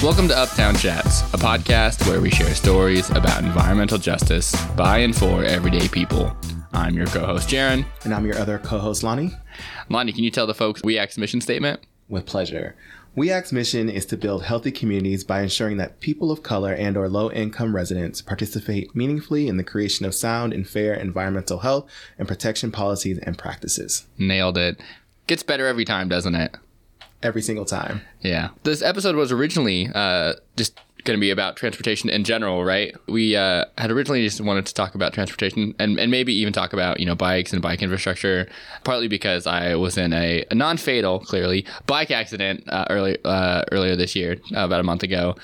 Welcome to Uptown Chats, a podcast where we share stories about environmental justice by and for everyday people. I'm your co host, Jaron. And I'm your other co host, Lonnie. Lonnie, can you tell the folks WE ACT's mission statement? With pleasure. WE ACT's mission is to build healthy communities by ensuring that people of color and or low-income residents participate meaningfully in the creation of sound and fair environmental health and protection policies and practices. Nailed it. Gets better every time, doesn't it? Every single time. Yeah. This episode was originally uh, just going to be about transportation in general, right? We uh, had originally just wanted to talk about transportation and, and maybe even talk about, you know, bikes and bike infrastructure, partly because I was in a, a non fatal, clearly, bike accident uh, early, uh, earlier this year, uh, about a month ago.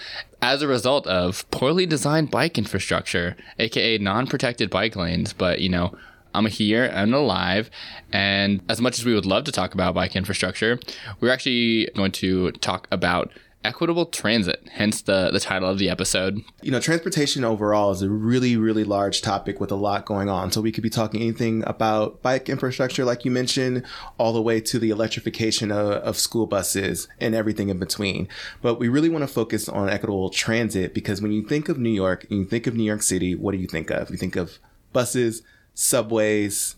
As a result of poorly designed bike infrastructure, aka non protected bike lanes, but, you know, I'm here and alive. And as much as we would love to talk about bike infrastructure, we're actually going to talk about equitable transit, hence the, the title of the episode. You know, transportation overall is a really, really large topic with a lot going on. So we could be talking anything about bike infrastructure, like you mentioned, all the way to the electrification of, of school buses and everything in between. But we really want to focus on equitable transit because when you think of New York and you think of New York City, what do you think of? You think of buses, subways,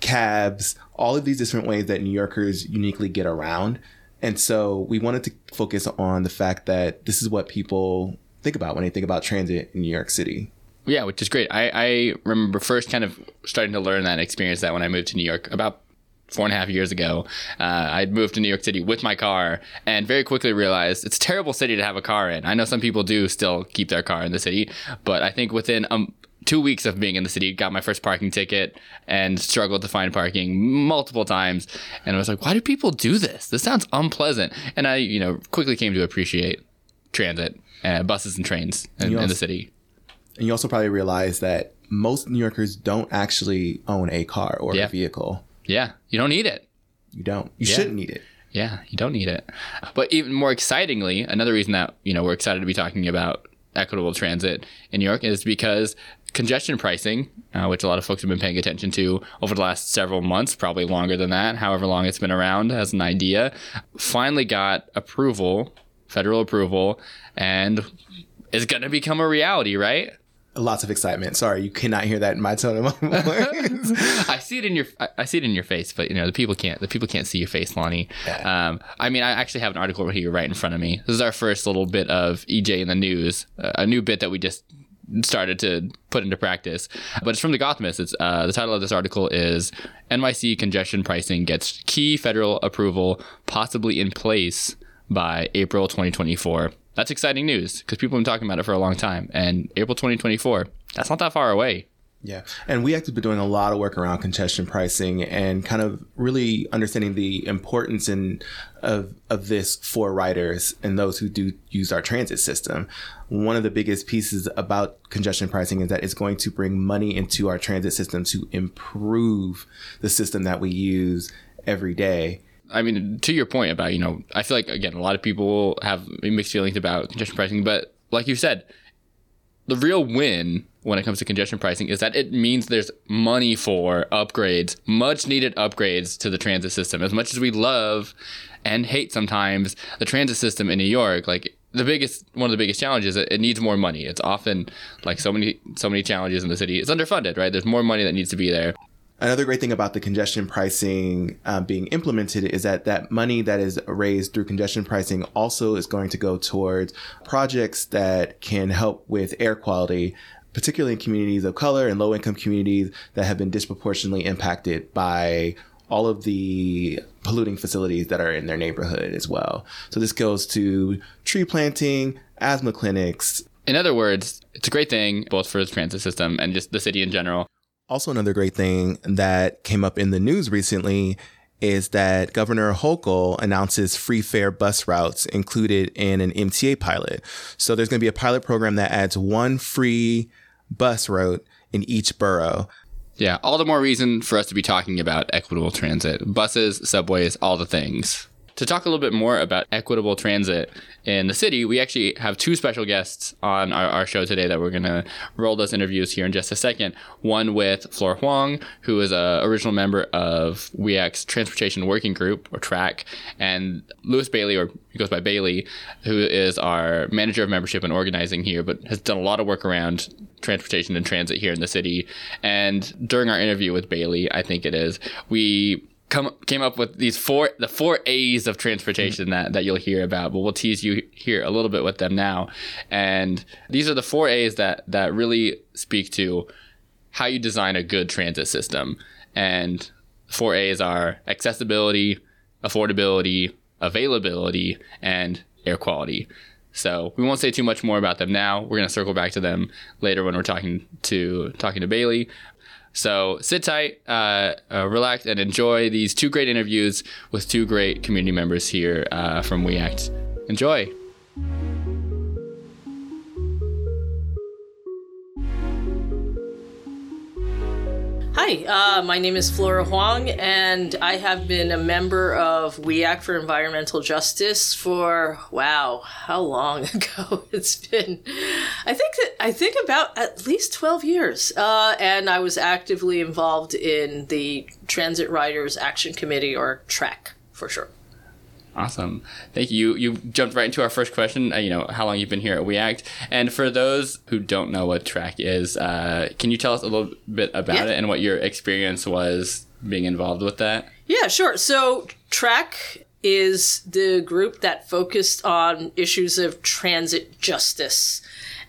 cabs, all of these different ways that New Yorkers uniquely get around. And so we wanted to focus on the fact that this is what people think about when they think about transit in New York City. Yeah, which is great. I, I remember first kind of starting to learn that experience that when I moved to New York about four and a half years ago. Uh, I'd moved to New York City with my car and very quickly realized it's a terrible city to have a car in. I know some people do still keep their car in the city, but I think within um, two weeks of being in the city, got my first parking ticket and struggled to find parking multiple times. And I was like, why do people do this? This sounds unpleasant. And I, you know, quickly came to appreciate transit, uh, buses and trains in, also, in the city. And you also probably realize that most New Yorkers don't actually own a car or yeah. a vehicle. Yeah, you don't need it. You don't. You yeah. shouldn't need it. Yeah, you don't need it. But even more excitingly, another reason that you know we're excited to be talking about equitable transit in New York is because congestion pricing, uh, which a lot of folks have been paying attention to over the last several months, probably longer than that, however long it's been around as an idea, finally got approval, federal approval, and is going to become a reality, right? Lots of excitement. Sorry, you cannot hear that in my tone of my voice. I see it in your, I see it in your face, but you know the people can't, the people can't see your face, Lonnie. Yeah. Um, I mean, I actually have an article here right in front of me. This is our first little bit of EJ in the news, uh, a new bit that we just started to put into practice. But it's from the Gothamist. It's uh, the title of this article is NYC congestion pricing gets key federal approval possibly in place by April 2024. That's exciting news because people have been talking about it for a long time. And April 2024, that's not that far away. Yeah. And we have been doing a lot of work around congestion pricing and kind of really understanding the importance in, of, of this for riders and those who do use our transit system. One of the biggest pieces about congestion pricing is that it's going to bring money into our transit system to improve the system that we use every day. I mean, to your point about, you know, I feel like, again, a lot of people have mixed feelings about congestion pricing, but like you said, the real win when it comes to congestion pricing is that it means there's money for upgrades, much needed upgrades to the transit system. As much as we love and hate sometimes the transit system in New York, like the biggest one of the biggest challenges it, needs more money. It's often like so many so many challenges in the city. It's underfunded, right? There's more money that needs to be there. Another great thing about the congestion pricing um, being implemented is that that money that is raised through congestion pricing also is going to go towards projects that can help with air quality, particularly in communities of color and low income communities that have been disproportionately impacted by all of the polluting facilities that are in their neighborhood as well. So this goes to tree planting, asthma clinics. In other words, it's a great thing both for the transit system and just the city in general also, another great thing that came up in the news recently is that Governor Hochul announces free fare bus routes included in an MTA pilot. So there's going to be a pilot program that adds one free bus route in each borough. Yeah, all the more reason for us to be talking about equitable transit. Buses, subways, all the things. To talk a little bit more about equitable transit in the city, we actually have two special guests on our, our show today that we're going to roll those interviews here in just a second. One with Flora Huang, who is a original member of WE ACT's Transportation Working Group, or TRAC, and Louis Bailey, or he goes by Bailey, who is our manager of membership and organizing here, but has done a lot of work around transportation and transit here in the city. And during our interview with Bailey, I think it is, we come came up with these four the four A's of transportation mm-hmm. that, that you'll hear about, but we'll tease you here a little bit with them now. And these are the four A's that that really speak to how you design a good transit system. And four A's are accessibility, affordability, availability, and air quality. So we won't say too much more about them now. We're gonna circle back to them later when we're talking to talking to Bailey. So sit tight, uh, uh, relax, and enjoy these two great interviews with two great community members here uh, from WEACT. Enjoy. Hi, uh, my name is Flora Huang, and I have been a member of WEACT for Environmental Justice for wow, how long ago? It's been, I think that I think about at least twelve years, uh, and I was actively involved in the Transit Riders Action Committee or TRAC for sure. Awesome. Thank you. You jumped right into our first question, uh, you know, how long you've been here at WEACT. And for those who don't know what TRAC is, uh, can you tell us a little bit about yeah. it and what your experience was being involved with that? Yeah, sure. So TRAC is the group that focused on issues of transit justice.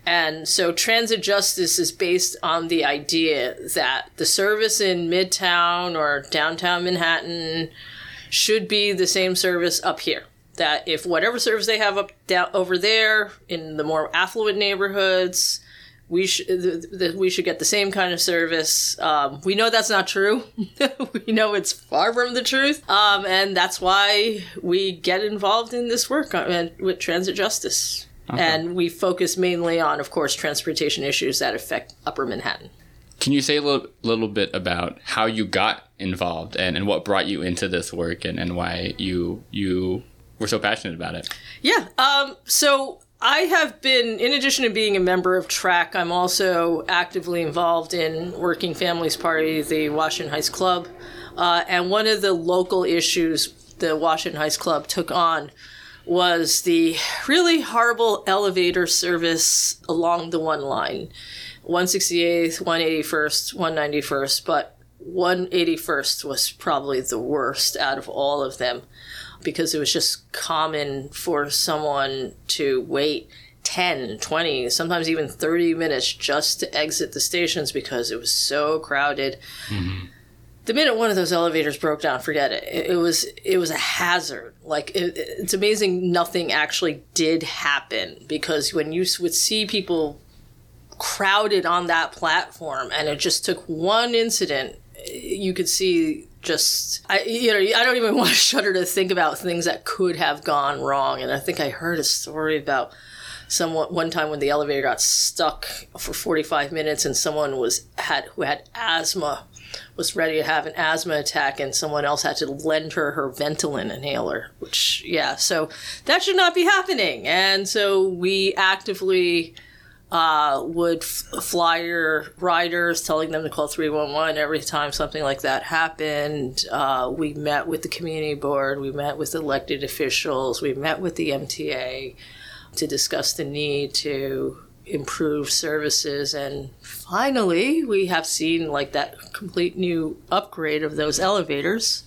And so transit justice is based on the idea that the service in Midtown or downtown Manhattan should be the same service up here. That if whatever service they have up down over there in the more affluent neighborhoods, we should th- we should get the same kind of service. Um, we know that's not true. we know it's far from the truth, um, and that's why we get involved in this work on, uh, with transit justice. Okay. And we focus mainly on, of course, transportation issues that affect Upper Manhattan. Can you say a little, little bit about how you got involved and, and what brought you into this work and, and why you you were so passionate about it? Yeah. Um, so I have been, in addition to being a member of TRAC, I'm also actively involved in Working Families Party, the Washington Heights Club. Uh, and one of the local issues the Washington Heights Club took on was the really horrible elevator service along the one line. 168th, 181st, 191st, but 181st was probably the worst out of all of them because it was just common for someone to wait 10, 20, sometimes even 30 minutes just to exit the stations because it was so crowded. Mm-hmm. The minute one of those elevators broke down, forget it. It, it was it was a hazard. Like it, it's amazing nothing actually did happen because when you would see people crowded on that platform and it just took one incident you could see just I you know I don't even want to shudder to think about things that could have gone wrong. And I think I heard a story about someone one time when the elevator got stuck for 45 minutes and someone was had who had asthma was ready to have an asthma attack and someone else had to lend her her Ventolin inhaler which yeah so that should not be happening. And so we actively uh, would f- flyer riders telling them to call 311 every time something like that happened. Uh, we met with the community board, we met with elected officials, we met with the MTA to discuss the need to improve services. And finally we have seen like that complete new upgrade of those elevators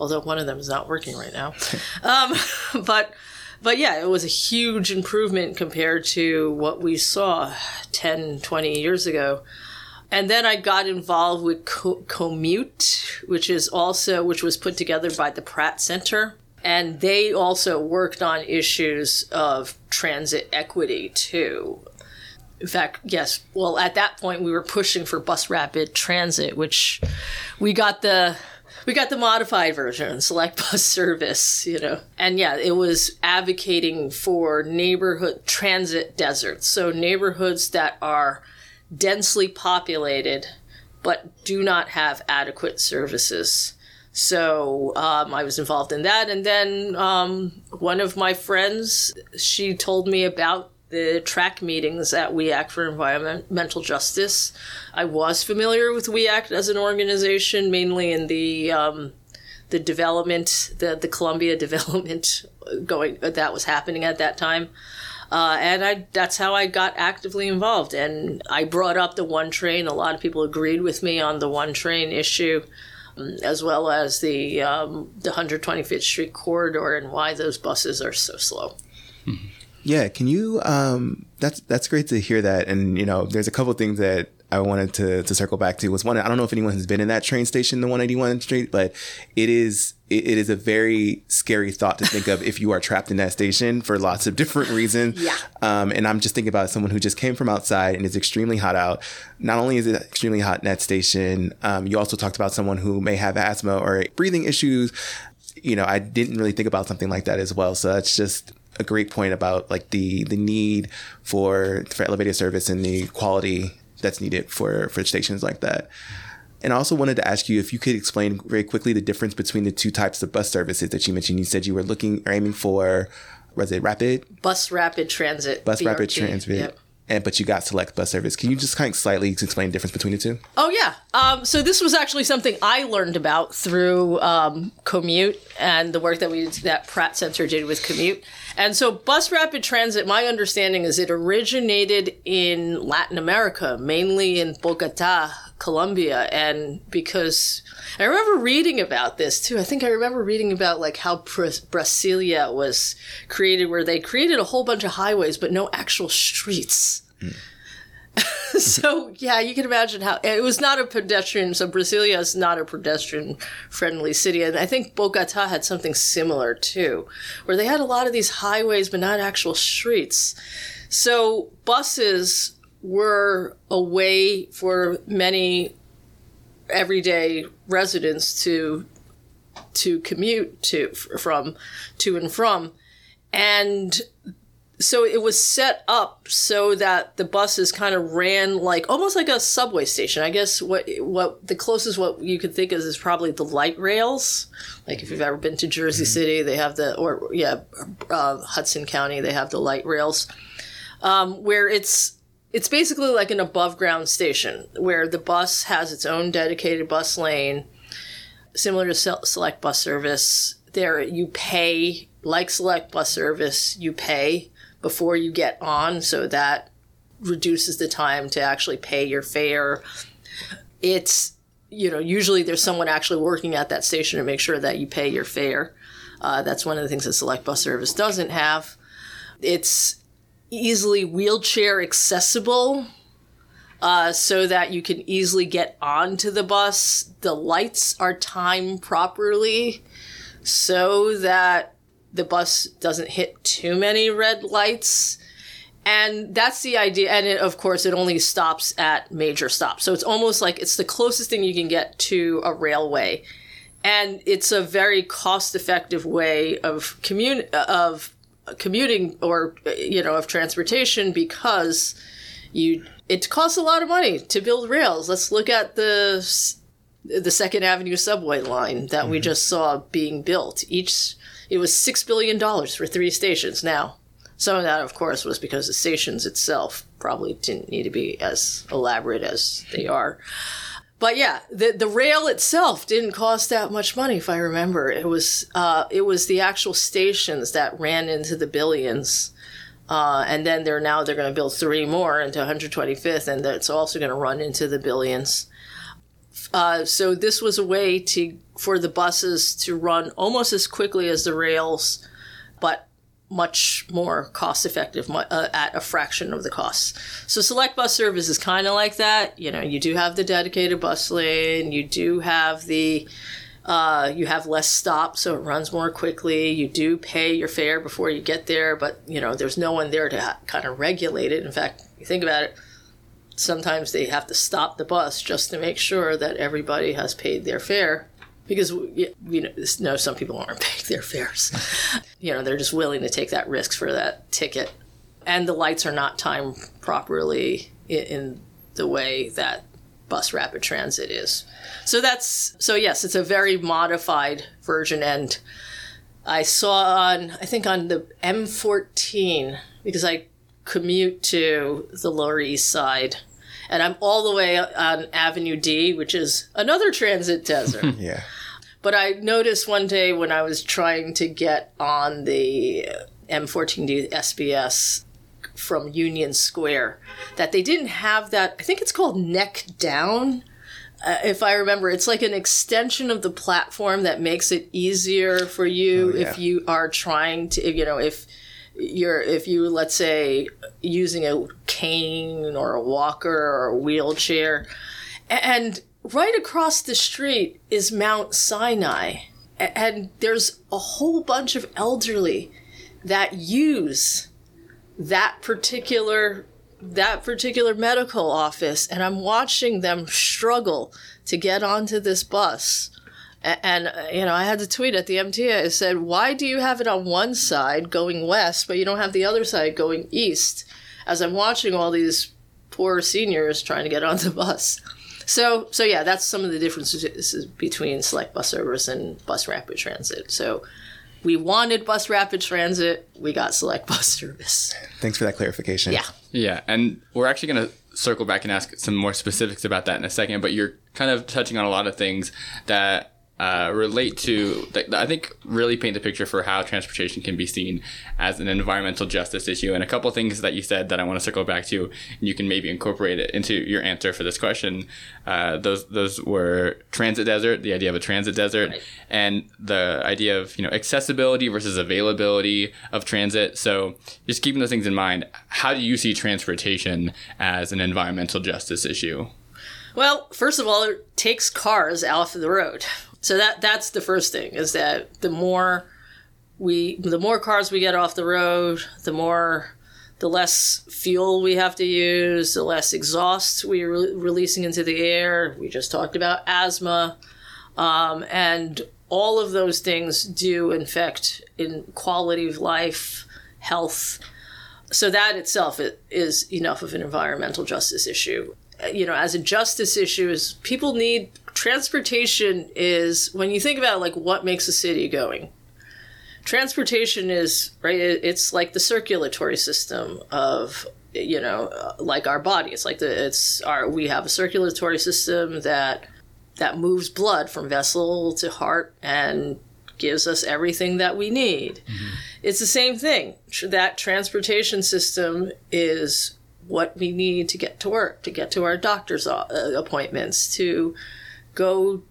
although one of them is not working right now. Um, but but yeah, it was a huge improvement compared to what we saw 10, 20 years ago. And then I got involved with Co- Commute, which is also which was put together by the Pratt Center, and they also worked on issues of transit equity too. In fact, yes. Well, at that point, we were pushing for bus rapid transit, which we got the we got the modified version, select bus service, you know. And yeah, it was advocating for neighborhood transit deserts. So neighborhoods that are densely populated but do not have adequate services. So um, I was involved in that. And then um, one of my friends, she told me about the TRAC meetings at We Act for Environmental Justice. I was familiar with We Act as an organization, mainly in the um, the development, the the Columbia development going that was happening at that time. Uh, and I, that's how I got actively involved. And I brought up the one train. A lot of people agreed with me on the one train issue, um, as well as the um, the 125th Street corridor and why those buses are so slow. Yeah, can you? Um, that's that's great to hear that. And you know, there's a couple things that I wanted to to circle back to. Was one, I don't know if anyone has been in that train station, the 181 Street, but it is it, it is a very scary thought to think of if you are trapped in that station for lots of different reasons. Yeah. Um, and I'm just thinking about someone who just came from outside and it's extremely hot out. Not only is it extremely hot in that station, um, you also talked about someone who may have asthma or breathing issues. You know, I didn't really think about something like that as well. So that's just a great point about like the the need for for elevated service and the quality that's needed for for stations like that. And I also wanted to ask you if you could explain very quickly the difference between the two types of bus services that you mentioned. You said you were looking or aiming for was it rapid Bus rapid transit. bus rapid transit, Yep. And but you got select bus service. Can you just kind of slightly explain the difference between the two? Oh yeah. Um, so this was actually something I learned about through um, Commute and the work that we that Pratt Center did with Commute. And so bus rapid transit, my understanding is it originated in Latin America, mainly in Bogota, Colombia, and because I remember reading about this too. I think I remember reading about like how Bras- Brasilia was created, where they created a whole bunch of highways but no actual streets. so yeah, you can imagine how it was not a pedestrian. So Brasilia is not a pedestrian friendly city, and I think Bogota had something similar too, where they had a lot of these highways but not actual streets. So buses were a way for many everyday residents to to commute to from to and from and so it was set up so that the buses kind of ran like almost like a subway station. I guess what what the closest what you could think of is probably the light rails. Like if you've ever been to Jersey City, they have the or yeah uh, Hudson County, they have the light rails um, where it's it's basically like an above ground station where the bus has its own dedicated bus lane, similar to Sel- select bus service. There you pay like select bus service, you pay before you get on, so that reduces the time to actually pay your fare. It's you know usually there's someone actually working at that station to make sure that you pay your fare. Uh, that's one of the things that select bus service doesn't have. It's easily wheelchair accessible uh, so that you can easily get onto the bus. The lights are timed properly so that the bus doesn't hit too many red lights. And that's the idea. And it, of course, it only stops at major stops. So it's almost like it's the closest thing you can get to a railway. And it's a very cost effective way of commun- of commuting or you know of transportation because you it costs a lot of money to build rails. Let's look at the the Second Avenue subway line that we mm-hmm. just saw being built. Each it was six billion dollars for three stations. Now, some of that, of course, was because the stations itself probably didn't need to be as elaborate as they are. But yeah, the the rail itself didn't cost that much money, if I remember. It was uh, it was the actual stations that ran into the billions. Uh, and then they're now they're going to build three more into 125th, and that's also going to run into the billions. Uh, so this was a way to for the buses to run almost as quickly as the rails, much more cost effective uh, at a fraction of the cost. So select bus service is kind of like that. You know, you do have the dedicated bus lane, you do have the uh, you have less stops, so it runs more quickly. You do pay your fare before you get there, but you know there's no one there to ha- kind of regulate it. In fact, you think about it, sometimes they have to stop the bus just to make sure that everybody has paid their fare because we, you know, some people aren't paying their fares. you know, they're just willing to take that risk for that ticket, and the lights are not timed properly in, in the way that bus rapid transit is. So that's so yes, it's a very modified version and I saw on I think on the M14 because I commute to the Lower East Side and I'm all the way on Avenue D, which is another transit desert. Yeah. But I noticed one day when I was trying to get on the M14D SBS from Union Square that they didn't have that. I think it's called neck down. Uh, if I remember, it's like an extension of the platform that makes it easier for you Oh, yeah. if you are trying to, you know, if you're, if you, let's say, using a cane or a walker or a wheelchair. And right across the street is Mount Sinai. And there's a whole bunch of elderly that use that particular that particular medical office and I'm watching them struggle to get onto this bus. And, uh, you know, I had to tweet at the MTA. I said, why do you have it on one side going west, but you don't have the other side going east? As I'm watching all these poor seniors trying to get on the bus. So, so yeah, that's some of the differences between select bus service and bus rapid transit. So, we wanted bus rapid transit, we got select bus service. Thanks for that clarification. Yeah. Yeah, and we're actually going to circle back and ask some more specifics about that in a second. But you're kind of touching on a lot of things that uh, relate to, that I think, really paint the picture for how transportation can be seen as an environmental justice issue. And a couple of things that you said that I want to circle back to, and you can maybe incorporate it into your answer for this question. Uh, those those were transit desert, the idea of a transit desert, Right. and the idea of you know accessibility versus availability of transit. So just keeping those things in mind, how do you see transportation as an environmental justice issue? Well, first of all, it takes cars off of the road. So that that's the first thing is that the more we the more cars we get off the road, the more the less fuel we have to use, the less exhaust we're re- releasing into the air. We just talked about asthma. Um, and all of those things do infect in quality of life, health. So that itself is enough of an environmental justice issue. You know, as a justice issue, is people need transportation. Is when you think about like what makes a city going. Transportation is right. It's like the circulatory system of you know, uh, like our body. It's like the it's our we have a circulatory system that that moves blood from vessel to heart and gives us everything that we need. It's the same thing. That transportation system is what we need to get to work, to get to our doctor's uh, appointments, to go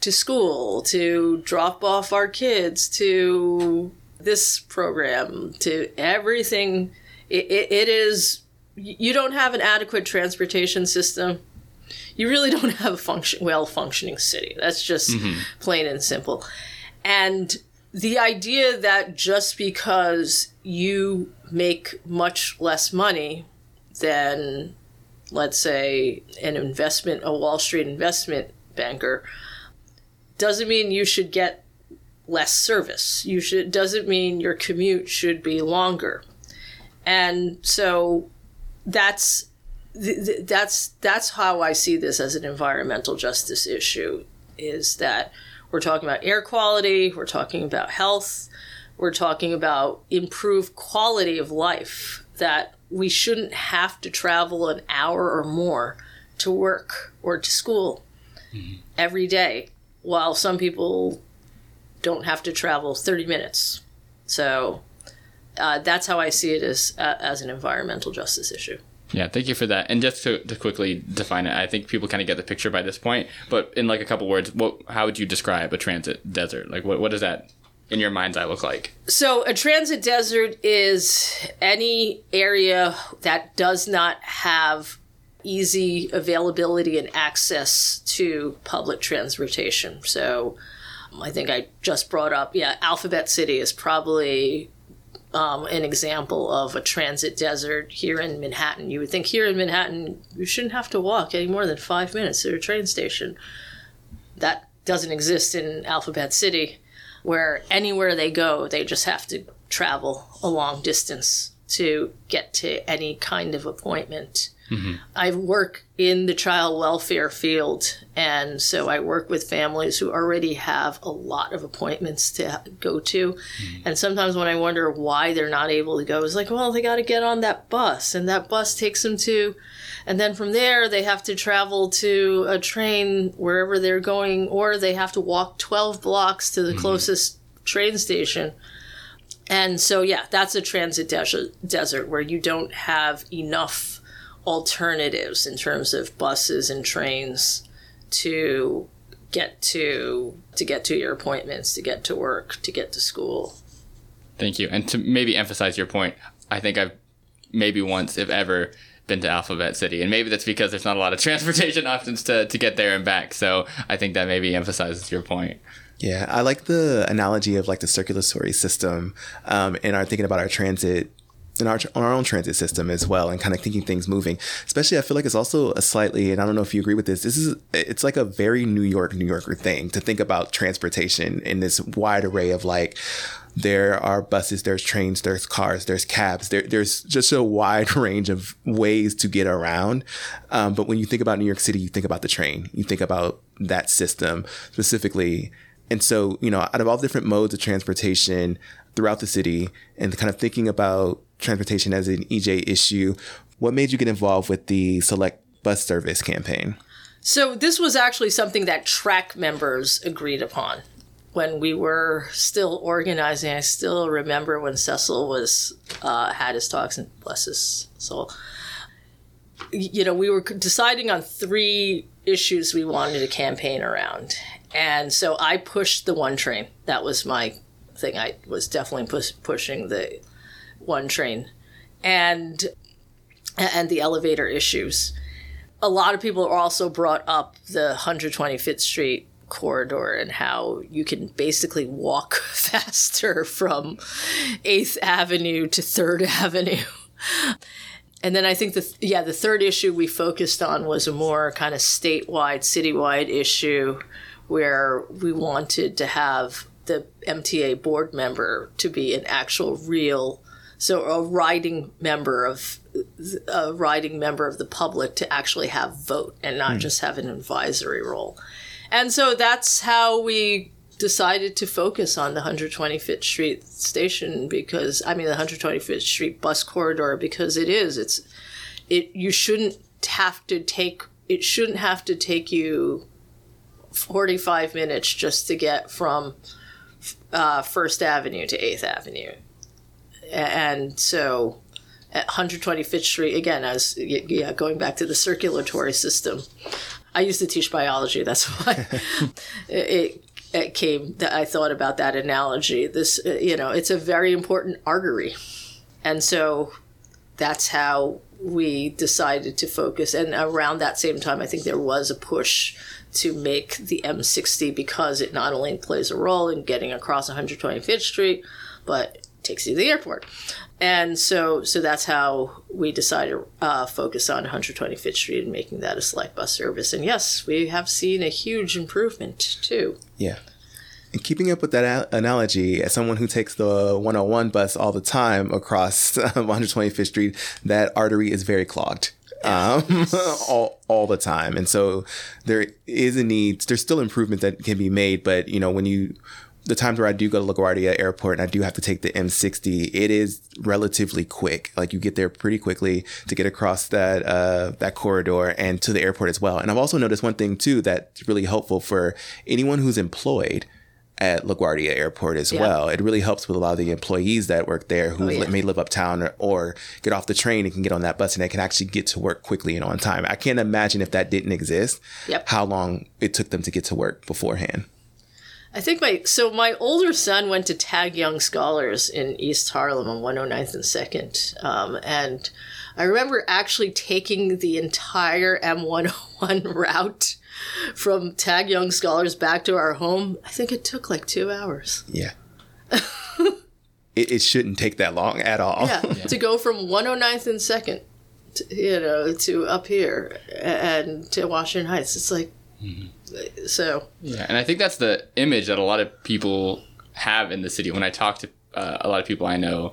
to school, to drop off our kids, to this program, to everything. It, it, it is, you don't have an adequate transportation system you really don't have a function well functioning city. That's just mm-hmm. plain and simple. And the idea that just because you make much less money than let's say an investment a Wall Street investment banker doesn't mean you should get less service. You should doesn't mean your commute should be longer. And so that's th- th- that's that's how I see this as an environmental justice issue is that we're talking about air quality, we're talking about health, we're talking about improved quality of life that we shouldn't have to travel an hour or more to work or to school every day while some people don't have to travel 30 minutes. So uh, that's how I see it as uh, as an environmental justice issue. Yeah, thank you for that. And just to, to quickly define it, I think people kind of get the picture by this point. But in like a couple words, what how would you describe a transit desert? Like, what what does that in your mind's eye look like? So, a transit desert is any area that does not have easy availability and access to public transportation. So, I think I just brought up, yeah, Alphabet City is probably um, an example of a transit desert here in Manhattan. You would think here in Manhattan, you shouldn't have to walk any more than five minutes to a train station. That doesn't exist in Alphabet City, where anywhere they go, they just have to travel a long distance to get to any kind of appointment. Mm-hmm. I work in the child welfare field, and so I work with families who already have a lot of appointments to go to. Mm-hmm. And sometimes when I wonder why they're not able to go, it's like, well, they got to get on that bus, and that bus takes them to, and then from there they have to travel to a train wherever they're going, or they have to walk 12 blocks to the mm-hmm. closest train station. And so, yeah, that's a transit desert, desert where you don't have enough alternatives in terms of buses and trains to get to to get to your appointments, to get to work, to get to school. Thank you. And to maybe emphasize your point, I think I've maybe once, if ever, been to Alphabet City. And maybe that's because there's not a lot of transportation options to, to get there and back. So I think that maybe emphasizes your point. Yeah, I like the analogy of like the circulatory system, um, and our thinking about our transit in our on our own transit system as well, and kind of thinking things moving. Especially, I feel like it's also a slightly, and I don't know if you agree with this. This is it's like a very New York, New Yorker thing to think about transportation in this wide array of like. There are buses, there's trains, there's cars, there's cabs. There, there's just a wide range of ways to get around. Um, but when you think about New York City, you think about the train. You think about that system specifically and so, you know, out of all different modes of transportation throughout the city and kind of thinking about transportation as an EJ issue, what made you get involved with the Select Bus Service campaign? So this was actually something that TRAC members agreed upon when we were still organizing. I still remember when Cecil was uh, had his talks and bless his soul. You know, we were deciding on three issues we wanted to campaign around, and so I pushed the one train. That was my thing. I was definitely push, pushing the one train, and and the elevator issues. A lot of people also brought up the 125th Street corridor and how you can basically walk faster from 8th Avenue to 3rd Avenue. And then I think the yeah the third issue we focused on was a more kind of statewide, citywide issue where we wanted to have the MTA board member to be an actual real so a riding member of a riding member of the public to actually have vote and not just have an advisory role. And so that's how we decided to focus on the 125th Street station because I mean the 125th Street bus corridor because it is it's it you shouldn't have to take it shouldn't have to take you 45 minutes just to get from uh, First Avenue to 8th Avenue. And so at 125th Street, again, as yeah, going back to the circulatory system, I used to teach biology. That's why it, it came that I thought about that analogy. This, uh, you know, it's a very important artery. And so that's how we decided to focus. And around that same time, I think there was a push to make the M60 because it not only plays a role in getting across 125th Street, but takes you to the airport. And so, so that's how we decided to uh, focus on 125th Street and making that a select bus service. And yes, we have seen a huge improvement too. Yeah. And keeping up with that analogy, as someone who takes the 101 bus all the time across 125th Street, that artery is very clogged. Um, all, all the time. And so there is a need, there's still improvement that can be made. But, you know, when you, the times where I do go to LaGuardia Airport and I do have to take the M60, it is relatively quick. Like you get there pretty quickly to get across that uh, that corridor and to the airport as well. And I've also noticed one thing too that's really helpful for anyone who's employed at LaGuardia Airport as Yeah. well. It really helps with a lot of the employees that work there who Oh, yeah. may live uptown or, or get off the train and can get on that bus and they can actually get to work quickly and on time. I can't imagine if that didn't exist, Yep. how long it took them to get to work beforehand. I think my so my older son went to Tag Young Scholars in East Harlem on 109th and Second, um, and I remember actually taking the entire M101 route from Tag Young Scholars back to our home. I think it took like two hours. Yeah. it, it shouldn't take that long at all. Yeah, to go from 109th and Second, you know, to up here and to Washington Heights. It's like so. Yeah, and I think that's the image that a lot of people have in the city. When I talk to uh, a lot of people I know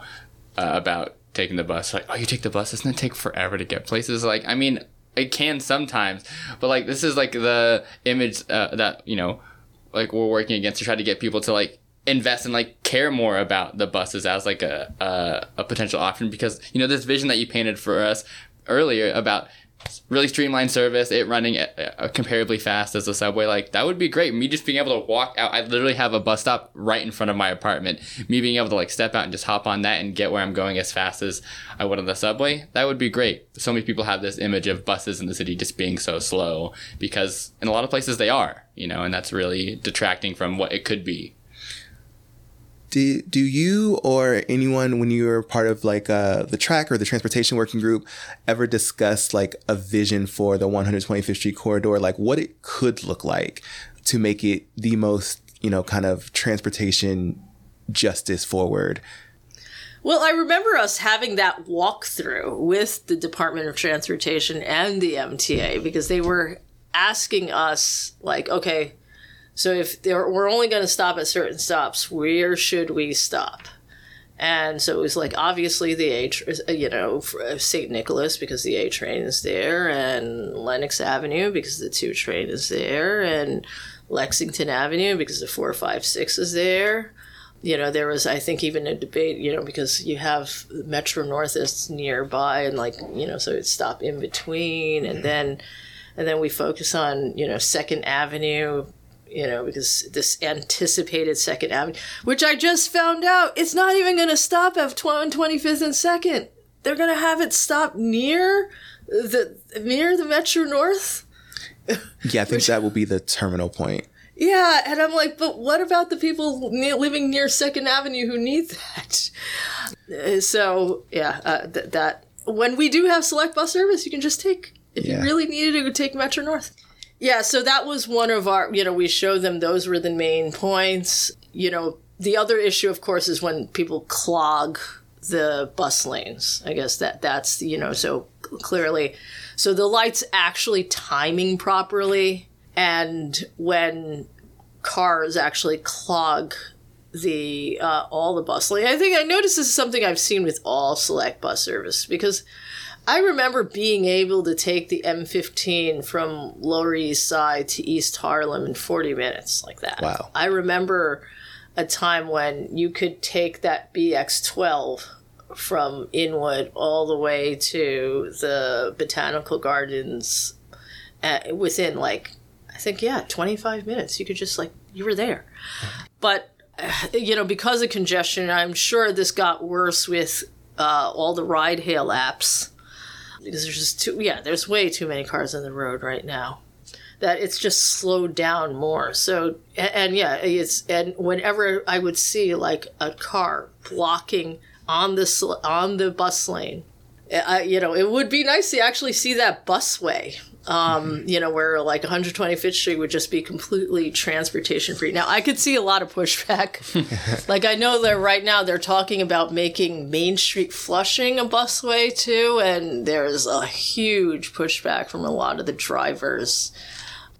uh, about taking the bus. Like, oh, you take the bus? Doesn't it take forever to get places? Like, I mean, it can sometimes, but like this is like the image uh, that you know, like we're working against to try to get people to like invest and like care more about the buses as like a, a a potential option because you know this vision that you painted for us earlier about really streamlined service, it running uh, uh, comparably fast as the subway, like that would be great. Me just being able to walk out, I literally have a bus stop right in front of my apartment. Me being able to like step out and just hop on that and get where I'm going as fast as I would on the subway, that would be great. So many people have this image of buses in the city just being so slow because in a lot of places they are, you know, and that's really detracting from what it could be do, do you or anyone when you were part of like uh, the TRAC or the transportation working group ever discuss like a vision for the 125th street corridor? Like what it could look like to make it the most you know kind of transportation justice forward? Well, I remember us having that walkthrough with the Department of Transportation and the MTA because they were asking us, like, okay, so if we're only going to stop at certain stops, where should we stop? And so it was like obviously the A, you know, St. Nicholas because the A train is there, and Lenox Avenue because the two train is there, and Lexington Avenue because the four, five, six is there. You know, there was I think even a debate, you know, because you have Metro North is nearby, and like you know, so it stop in between, and mm-hmm. then and then we focus on you know Second Avenue you know, because this anticipated Second Avenue, which I just found out, it's not even going to stop at 25th and Second. They're going to have it stop near the near the Metro North. Yeah, I think which, that will be the terminal point. Yeah, and I'm like, but what about the people living near Second Avenue who need that? Uh, so yeah, uh, th- that when we do have select bus service, you can just take if yeah. you really needed to take Metro North. Yeah, so that was one of our, you know, we showed them those were the main points. You know, the other issue, of course, is when people clog the bus lanes. I guess that that's, you know, so clearly. So the lights actually timing properly. And when cars actually clog the uh, all the bus lane. I think I noticed this is something I've seen with all select bus service because I remember being able to take the M15 from Lower East Side to East Harlem in 40 minutes, like that. Wow. I remember a time when you could take that BX12 from Inwood all the way to the Botanical Gardens at, uh, within like, I think, yeah, 25 minutes. You could just like, you were there. But, you know, because of congestion, I'm sure this got worse with uh, all the ride hail apps because there's just too yeah there's way too many cars on the road right now that it's just slowed down more. So and, and yeah it's and whenever i would see like a car blocking on the on the bus lane eh, I, you know it would be nice to actually see that busway um, you know, where like 125th Street would just be completely transportation free. Now, I could see a lot of pushback. like, I know that right now they're talking about making Main Street Flushing a busway too, and there's a huge pushback from a lot of the drivers.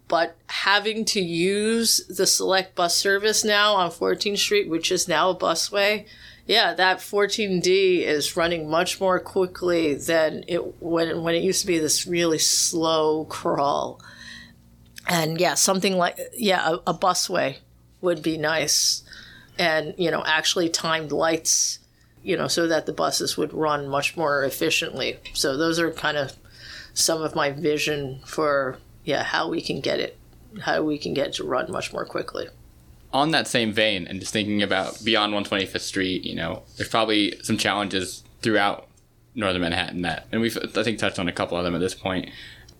But having to use the select bus service now on 14th Street, which is now a busway, yeah, that 14D is running much more quickly than it when when it used to be this really slow crawl. And yeah, something like yeah, a, a busway would be nice, and you know, actually timed lights, you know, so that the buses would run much more efficiently. So those are kind of some of my vision for yeah how we can get it, how we can get it to run much more quickly on that same vein and just thinking about beyond 125th Street, you know, there's probably some challenges throughout northern Manhattan that, and we've I think touched on a couple of them at this point.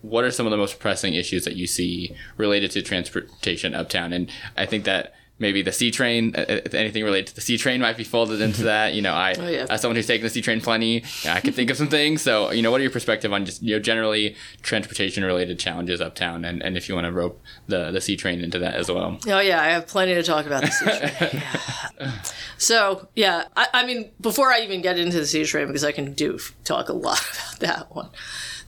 What are some of the most pressing issues that you see related to transportation uptown? And I think that maybe the C train, uh, uh, anything related to the C train might be folded into that. You know, I, oh, yeah. as someone who's taken the C train plenty, I can think of some things. So, you know, what are your perspective on just, you know, generally transportation related challenges uptown? And, and if you want to rope the, the C train into that as well. Oh, yeah, I have plenty to talk about the C train. yeah. So, yeah, I, I mean, before I even get into the C train, because I can do talk a lot about that one.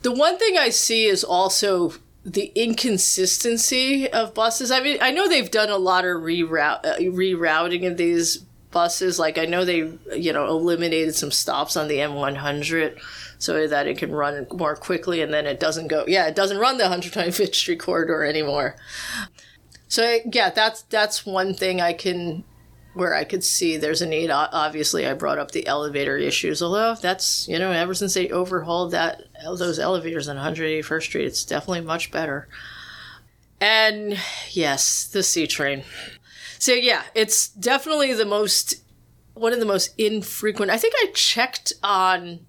The one thing I see is also the inconsistency of buses. I mean, I know they've done a lot of reroute, uh, rerouting of these buses. Like I know they, you know, eliminated some stops on the M100 so that it can run more quickly and then it doesn't go yeah it doesn't run the 125th street corridor anymore so yeah that's that's one thing i can where i could see there's a need obviously i brought up the elevator issues although that's you know ever since they overhauled that those elevators on 181st street it's definitely much better and yes the c train so yeah it's definitely the most one of the most infrequent i think i checked on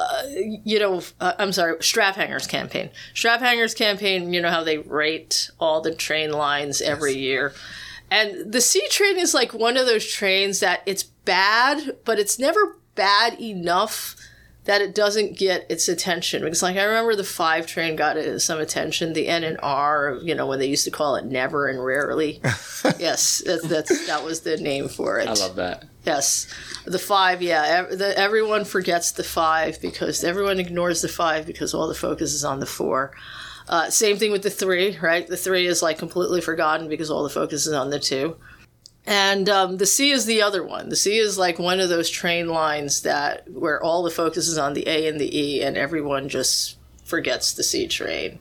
uh, you know, uh, I'm sorry, Straphangers campaign. Straphangers campaign, you know how they rate all the train lines every yes. year. And the C train is like one of those trains that it's bad, but it's never bad enough that it doesn't get its attention. Because like I remember the five train got some attention, the N and R, you know, when they used to call it never and rarely. yes, that, that's that was the name for it. I love that. Yes, the five. Yeah, the, everyone forgets the five because everyone ignores the five because all the focus is on the four. Uh, same thing with the three, right? The three is like completely forgotten because all the focus is on the two. And um, the C is the other one. The C is like one of those train lines that where all the focus is on the A and the E, and everyone just forgets the C train.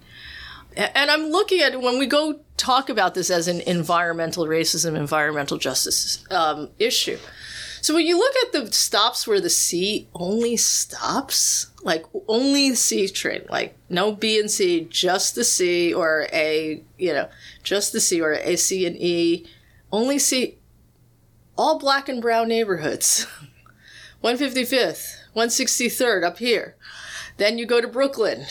And I'm looking at when we go talk about this as an environmental racism, environmental justice um, issue. So when you look at the stops where the C only stops, like only C train, like no B and C, just the C or a, you know, just the C or a C and E, only C, all black and brown neighborhoods. 155th, 163rd up here. Then you go to Brooklyn.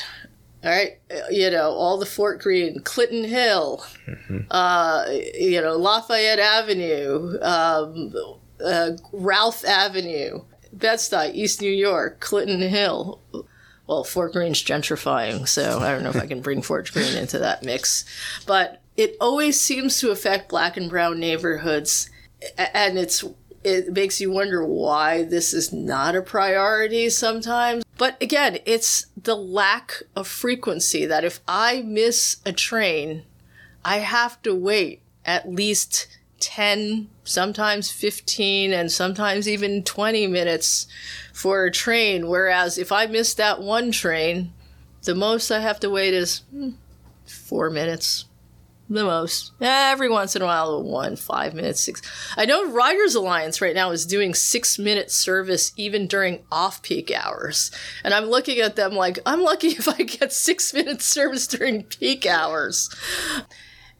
All right, you know, all the Fort Greene, Clinton Hill, mm-hmm. uh, you know, Lafayette Avenue, um, uh, Ralph Avenue, Bed-Stuy, East New York, Clinton Hill. Well, Fort Greene's gentrifying, so I don't know if I can bring Fort Greene into that mix. But it always seems to affect black and brown neighborhoods, and it's it makes you wonder why this is not a priority sometimes. But again, it's the lack of frequency that if I miss a train, I have to wait at least 10, sometimes 15, and sometimes even 20 minutes for a train. Whereas if I miss that one train, the most I have to wait is hmm, four minutes. The most. Every once in a while, one, five minutes, six. I know Riders Alliance right now is doing six minute service even during off peak hours. And I'm looking at them like, I'm lucky if I get six minute service during peak hours.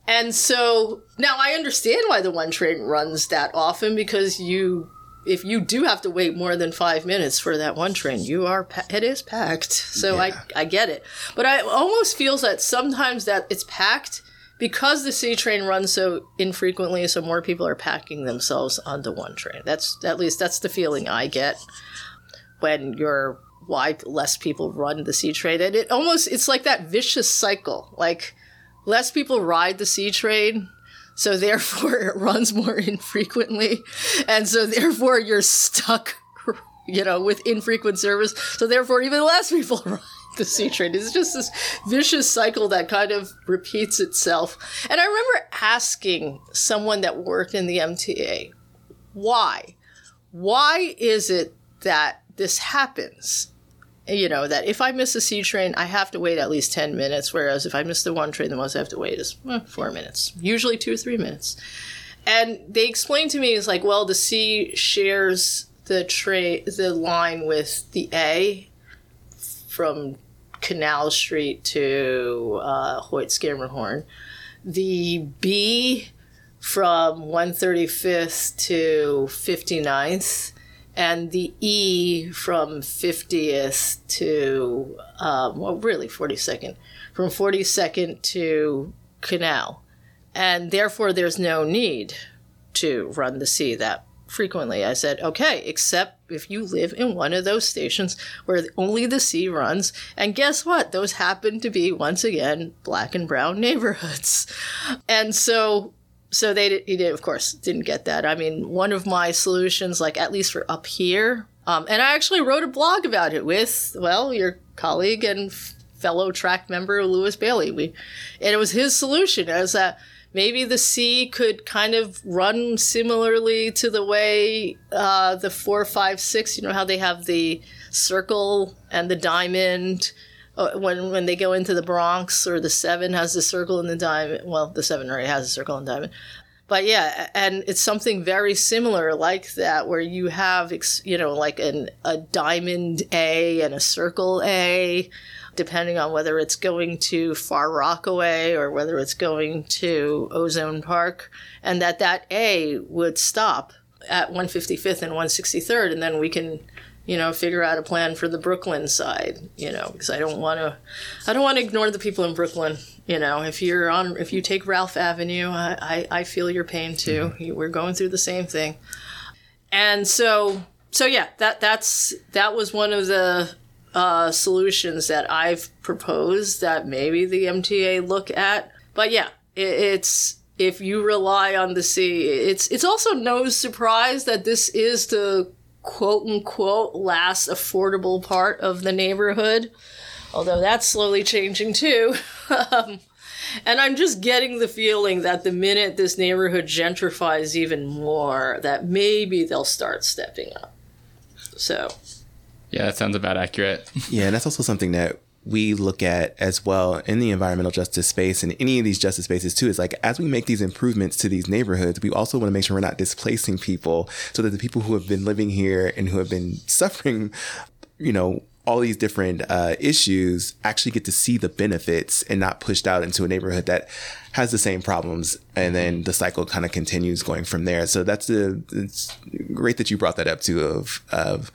And so now I understand why the one train runs that often because you if you do have to wait more than five minutes for that one train, you are it is packed. So yeah. I I get it, but I almost feels that sometimes that it's packed because the C train runs so infrequently, so more people are packing themselves onto one train. That's at least that's the feeling I get when you're why less people run the C train, and it almost it's like that vicious cycle, like less people ride the C train. So therefore it runs more infrequently. And so therefore you're stuck, you know, with infrequent service. So therefore even less people ride the C train. It's just this vicious cycle that kind of repeats itself. And I remember asking someone that worked in the MTA, why? Why is it that this happens? You know, that if I miss a C train, I have to wait at least 10 minutes, whereas if I miss the one train, the most I have to wait is eh, four minutes, usually two or three minutes. And they explained to me, it's like, well, the C shares the train, the line with the A from Canal Street to uh, Hoyt Schermerhorn. The B from 135th to 59th and the E from 50th to, um, well, really 42nd, from 42nd to Canal. And therefore, there's no need to run the C that frequently. I said, okay, except if you live in one of those stations where only the C runs. And guess what? Those happen to be, once again, black and brown neighborhoods. And so so they he did of course didn't get that i mean one of my solutions like at least for up here um, and i actually wrote a blog about it with well your colleague and fellow TRAC member Louis Bailey we and it was his solution as that maybe the C could kind of run similarly to the way uh, the four, five, six. You know how they have the circle and the diamond uh, when when they go into the Bronx, or the seven has the circle and the diamond. Well, the seven already has a circle and diamond. But yeah, and it's something very similar like that, where you have, you know, like an a diamond A and a circle A, depending on whether it's going to Far Rockaway or whether it's going to Ozone Park, and that that A would stop at 155th and 163rd, and then we can you know, figure out a plan for the Brooklyn side, you know, because I don't want to, I don't want to ignore the people in Brooklyn. You know, if you're on, if you take Ralph Avenue, I, I, I feel your pain too. Mm-hmm. We're going through the same thing, and so, so yeah, that that's that was one of the uh, solutions that I've proposed that maybe the MTA look at. But yeah, it, it's if you rely on the C, it's it's also no surprise that this is the quote unquote last affordable part of the neighborhood, although that's slowly changing too. um, and I'm just getting the feeling that the minute this neighborhood gentrifies even more, that maybe they'll start stepping up. So. Yeah, that sounds about accurate. yeah, and that's also something that we look at as well in the environmental justice space and any of these justice spaces too is like as we make these improvements to these neighborhoods we also want to make sure we're not displacing people so that the people who have been living here and who have been suffering you know all these different uh, issues actually get to see the benefits and not pushed out into a neighborhood that has the same problems and then the cycle kind of continues going from there. So that's the it's great that you brought that up too of of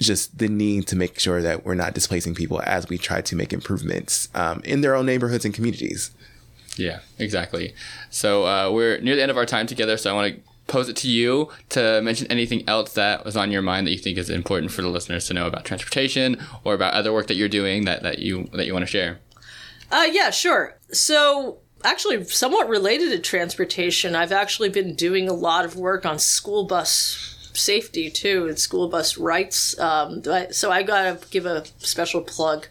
just the need to make sure that we're not displacing people as we try to make improvements um, in their own neighborhoods and communities. Yeah, exactly. So uh, we're near the end of our time together, so I want to pose it to you to mention anything else that was on your mind that you think is important for the listeners to know about transportation or about other work that you're doing that, that you that you want to share. Uh, yeah, sure. So actually somewhat related to transportation, I've actually been doing a lot of work on school bus safety too and school bus rights. Um, so I got to give a special plug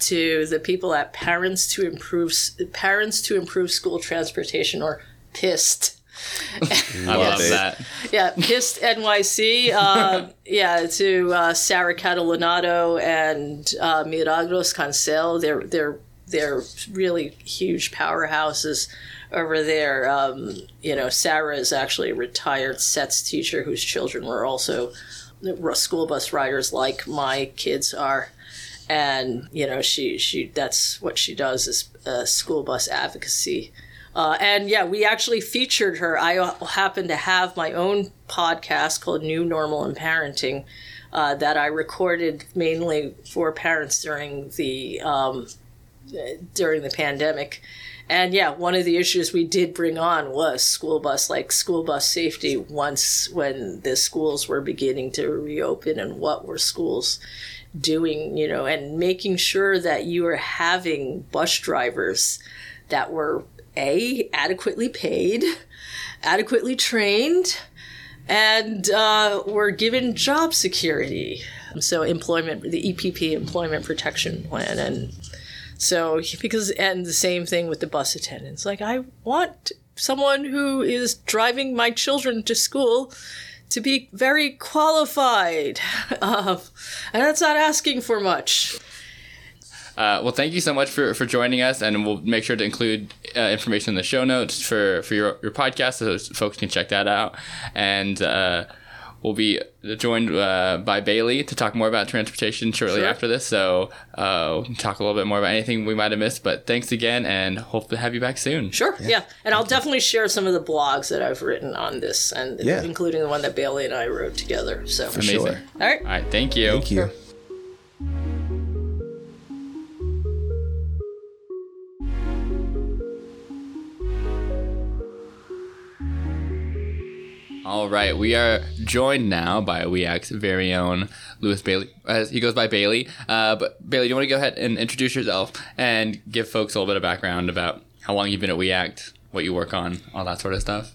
to the people at Parents to Improve Parents to Improve School Transportation or PIST. I love that. Yeah, PIST NYC. Uh, yeah, to uh, Sarah Catalanato and uh, Milagros Cancel. They're they're they're really huge powerhouses over there. Um, you know, Sarah is actually a retired SETSS teacher whose children were also school bus riders, like my kids are. And you know, she she that's what she does is uh, school bus advocacy. Uh, and yeah, we actually featured her. I happen to have my own podcast called New Normal in Parenting uh, that I recorded mainly for parents during the um, during the pandemic and yeah, one of the issues we did bring on was school bus, like school bus safety once when the schools were beginning to reopen and what were schools doing, you know, and making sure that you were having bus drivers that were A, adequately paid, adequately trained, and uh, were given job security. So, employment, the EPP, Employment Protection Plan, and so because and the same thing with the bus attendants. Like I want someone who is driving my children to school to be very qualified, um, and that's not asking for much. Uh, well, thank you so much for, for joining us, and we'll make sure to include uh, information in the show notes for, for your, your podcast so folks can check that out. And uh, we'll be joined uh, by Bailey to talk more about transportation shortly sure. after this. So uh, talk a little bit more about anything we might have missed. But thanks again, and hope to have you back soon. Sure, yeah, yeah. and I'll definitely share some of the blogs that I've written on this, and yeah. including the one that Bailey and I wrote together. So For amazing. Sure. All right, all right. Thank you. Thank you. All right, we are joined now by WE ACT's very own Louis Bailey. As he goes by Bailey. Uh, but Bailey, do you want to go ahead and introduce yourself and give folks a little bit of background about how long you've been at WE ACT, what you work on, all that sort of stuff?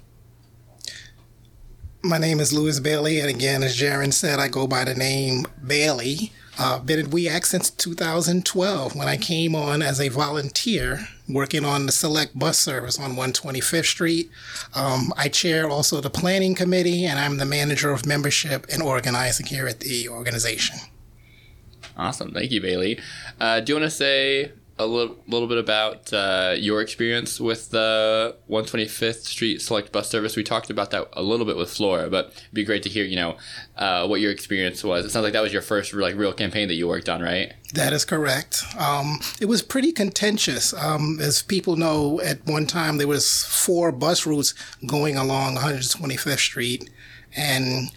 My name is Louis Bailey, and again, as Jaron said, I go by the name Bailey. Uh, been at WE ACT since 2012 when I came on as a volunteer working on the select bus service on 125th Street. Um, I chair also the planning committee, and I'm the manager of membership and organizing here at the organization. Awesome. Thank you, Bailey. Uh, do you want to say a little, little bit about uh, your experience with the 125th Street Select Bus Service? We talked about that a little bit with Flora, but it'd be great to hear, you know, uh, what your experience was. It sounds like that was your first like real campaign that you worked on, right? That is correct. Um, it was pretty contentious. Um, as people know, at one time there was four bus routes going along 125th Street, and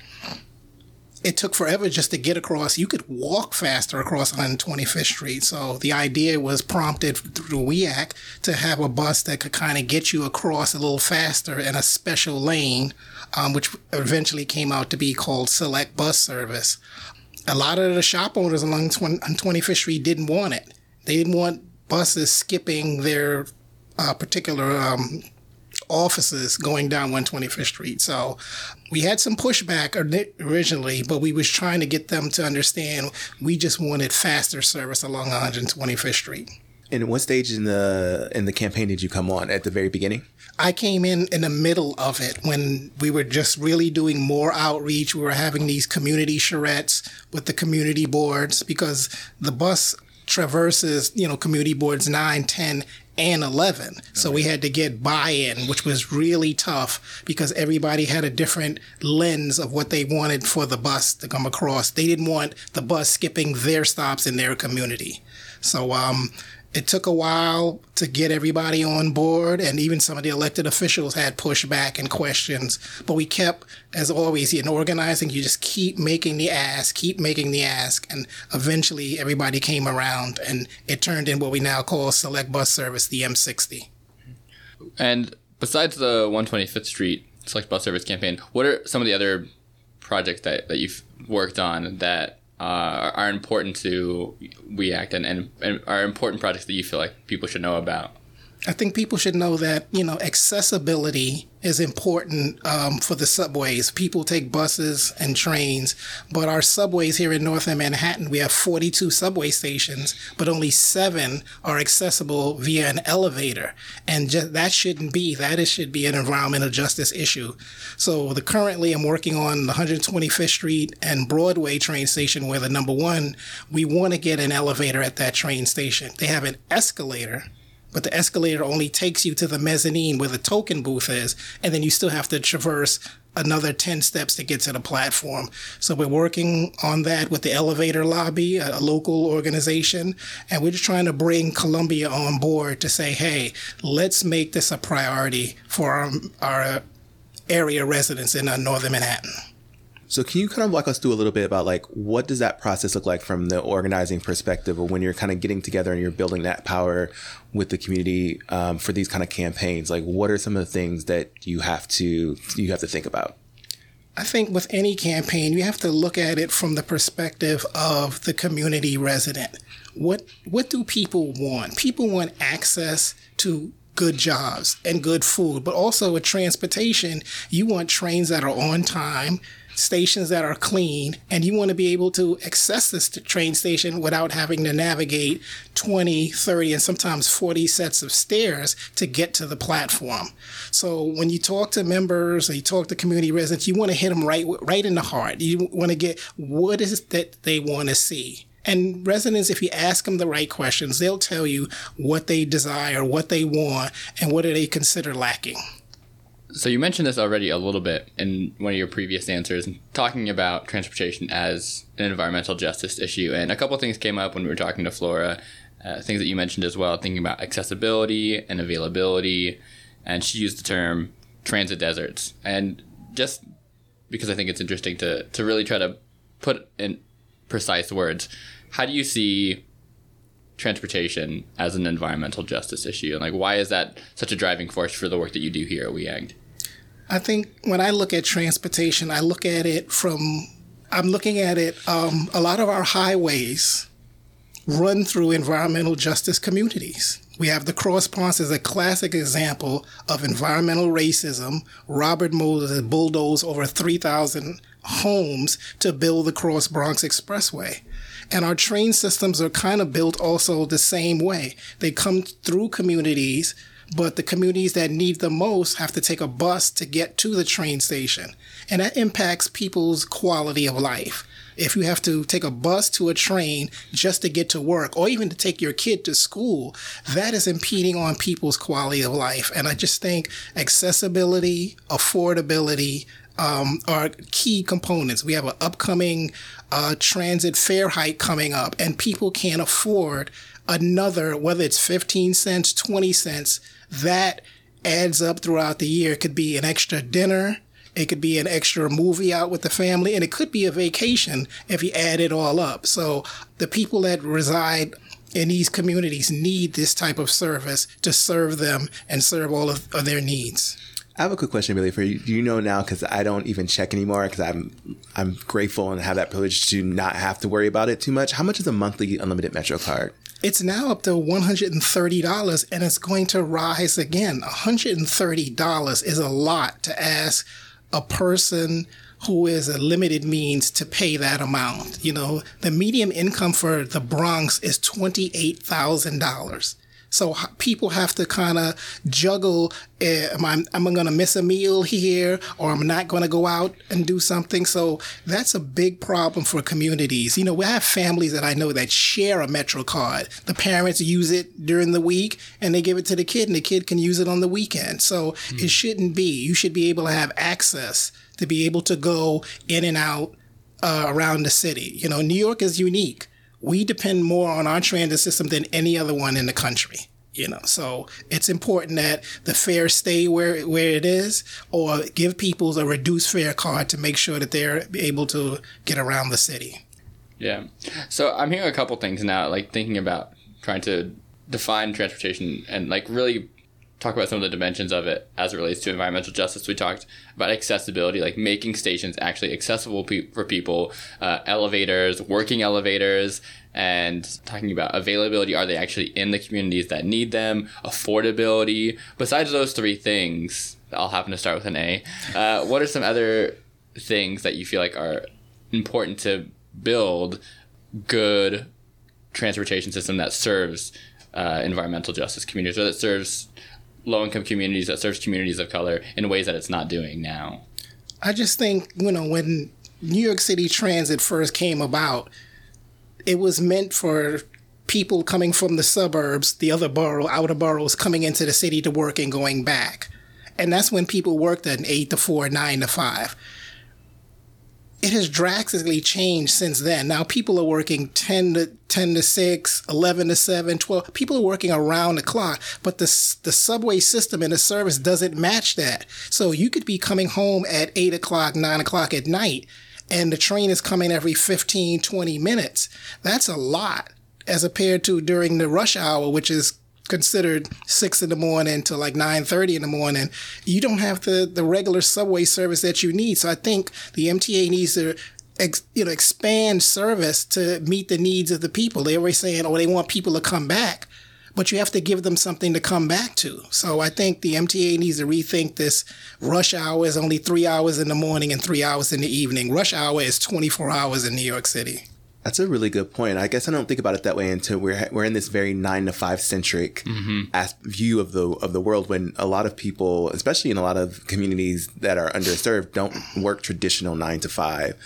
it took forever just to get across. You could walk faster across 125th Street. So the idea was prompted through WE ACT to have a bus that could kind of get you across a little faster in a special lane, um, which eventually came out to be called Select Bus Service. A lot of the shop owners along 20, 25th Street didn't want it. They didn't want buses skipping their uh, particular um, offices going down 125th Street. So we had some pushback originally, but we was trying to get them to understand we just wanted faster service along 125th Street. And what stage in the in the campaign did you come on at the very beginning? I came in in the middle of it when we were just really doing more outreach. We were having these community charrettes with the community boards because the bus traverses, you know, community boards 9, 10, and 11. So we had to get buy in, which was really tough because everybody had a different lens of what they wanted for the bus to come across. They didn't want the bus skipping their stops in their community. So, um, it took a while to get everybody on board, and even some of the elected officials had pushback and questions. But we kept, as always, in organizing, you just keep making the ask, keep making the ask, and eventually everybody came around, and it turned in what we now call Select Bus Service, the M60. And besides the 125th Street Select Bus Service campaign, what are some of the other projects that, that you've worked on that uh, are important to WE ACT and, and, and are important projects that you feel like people should know about? I think people should know that, you know, accessibility is important um, for the subways. People take buses and trains, but our subways here in North Manhattan, we have 42 subway stations, but only seven are accessible via an elevator. And just, that shouldn't be. That is, should be an environmental justice issue. So the currently I'm working on the 125th Street and Broadway train station where the number one, we want to get an elevator at that train station. They have an escalator but the escalator only takes you to the mezzanine where the token booth is, and then you still have to traverse another 10 steps to get to the platform. So we're working on that with the elevator lobby, a, local organization, and we're just trying to bring Columbia on board to say, hey, let's make this a priority for our, our area residents in uh, northern Manhattan. So can you kind of walk us through a little bit about like what does that process look like from the organizing perspective of when you're kind of getting together and you're building that power with the community um, for these kind of campaigns? Like what are some of the things that you have to you have to think about? I think with any campaign, you have to look at it from the perspective of the community resident. What what do people want? People want access to good jobs and good food, but also with transportation, you want trains that are on time stations that are clean and you want to be able to access this train station without having to navigate 20, 30, and sometimes 40 sets of stairs to get to the platform. So when you talk to members or you talk to community residents, you want to hit them right, right in the heart. You want to get what is it that they want to see. And residents, if you ask them the right questions, they'll tell you what they desire, what they want, and what do they consider lacking. So you mentioned this already a little bit in one of your previous answers, talking about transportation as an environmental justice issue. And a couple things came up when we were talking to Flora, uh, things that you mentioned as well, thinking about accessibility and availability. And she used the term transit deserts. And just because I think it's interesting to, to really try to put in precise words, how do you see transportation as an environmental justice issue? And like, why is that such a driving force for the work that you do here at WE ACT? I think when I look at transportation, I look at it from, I'm looking at it, um, a lot of our highways run through environmental justice communities. We have the Cross Bronx as a classic example of environmental racism. Robert Moses bulldozed over 3,000 homes to build the Cross Bronx Expressway. And our train systems are kind of built also the same way. They come through communities, but the communities that need the most have to take a bus to get to the train station. And that impacts people's quality of life. If you have to take a bus to a train just to get to work or even to take your kid to school, that is impeding on people's quality of life. And I just think accessibility, affordability, um, are key components. We have an upcoming uh, transit fare hike coming up, and people can't afford another, whether it's 15 cents, 20 cents, that adds up throughout the year. It could be an extra dinner. It could be an extra movie out with the family, and it could be a vacation if you add it all up. So the people that reside in these communities need this type of service to serve them and serve all of, of their needs. I have a quick question, Billy, for you. Do you know now? Because I don't even check anymore. Because I'm I'm grateful and have that privilege to not have to worry about it too much. How much is a monthly unlimited Metro card? It's now up to $130 and it's going to rise again. $130 is a lot to ask a person who is a limited means to pay that amount. You know, the median income for the Bronx is $28,000. So people have to kind of juggle. Uh, am I, am I going to miss a meal here, or I'm not going to go out and do something? So that's a big problem for communities. You know, we have families that I know that share a Metro card. The parents use it during the week, and they give it to the kid, and the kid can use it on the weekend. So mm. it shouldn't be. You should be able to have access to be able to go in and out uh, around the city. You know, New York is unique we depend more on our transit system than any other one in the country you know? So it's important that the fare stay where where it is or give people a reduced fare card to make sure that they're able to get around the city. Yeah. So i'm hearing a couple things now like thinking about trying to define transportation and like really talk about some of the dimensions of it as it relates to environmental justice. We talked about accessibility, like making stations actually accessible pe- for people, uh, elevators, working elevators, and talking about availability. Are they actually in the communities that need them? Affordability. Besides those three things, I'll happen to start with an A. Uh, what are some other things that you feel like are important to build good transportation system that serves uh, environmental justice communities or that serves low income communities, that serves communities of color in ways that it's not doing now? I just think, you know, when New York City Transit first came about, it was meant for people coming from the suburbs, the other borough, outer boroughs, coming into the city to work and going back. And that's when people worked at 8 to 4, 9 to 5 it has drastically changed since then. Now people are working 10 to 10 to 6, 11 to 7, 12. People are working around the clock, but the, the subway system and the service doesn't match that. So you could be coming home at 8 o'clock, 9 o'clock at night, and the train is coming every 15, 20 minutes. That's a lot as compared to during the rush hour, which is considered six in the morning to like nine thirty in the morning, you don't have the the regular subway service that you need. So I think the MTA needs to Ex, you know, expand service to meet the needs of the people. They're always saying, oh, they want people to come back, but you have to give them something to come back to. So I think the MTA needs to rethink this. Rush hour is only three hours in the morning and three hours in the evening. Rush hour is 24 hours in New York City. That's a really good point. I guess I don't think about it that way until we're we're in this very nine to five centric mm-hmm. as- view of the of the world. When a lot of people, especially in a lot of communities that are underserved, don't work traditional nine to five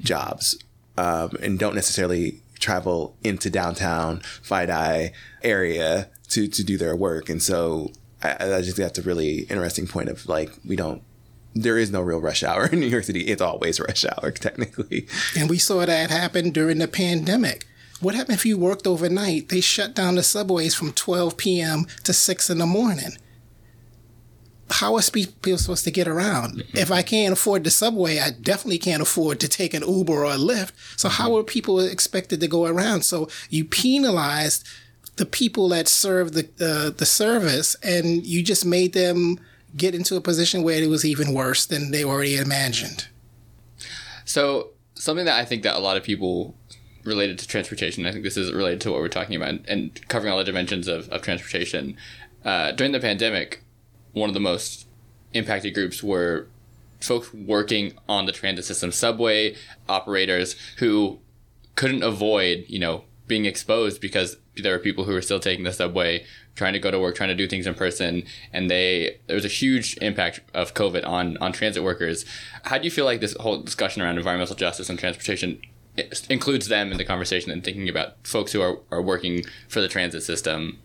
jobs um, and don't necessarily travel into downtown FiDi area to to do their work. And so I, I just think that's a really interesting point of like we don't there is no real rush hour in New York City. It's always rush hour, technically. And we saw that happen during the pandemic. What happened if you worked overnight? They shut down the subways from 12 p.m. to 6 in the morning. How are people supposed to get around? Mm-hmm. If I can't afford the subway, I definitely can't afford to take an Uber or a Lyft. So, mm-hmm. how are people expected to go around? So, you penalized the people that serve the, uh, the service and you just made them get into a position where it was even worse than they already imagined. So, something that I think that a lot of people related to transportation, I think this is related to what we're talking about and covering all the dimensions of, of transportation. Uh, during the pandemic, one of the most impacted groups were folks working on the transit system, subway operators who couldn't avoid, you know, being exposed because there were people who were still taking the subway, trying to go to work, trying to do things in person, and they there was a huge impact of COVID on on transit workers. How do you feel like this whole discussion around environmental justice and transportation includes them in the conversation and thinking about folks who are, are working for the transit system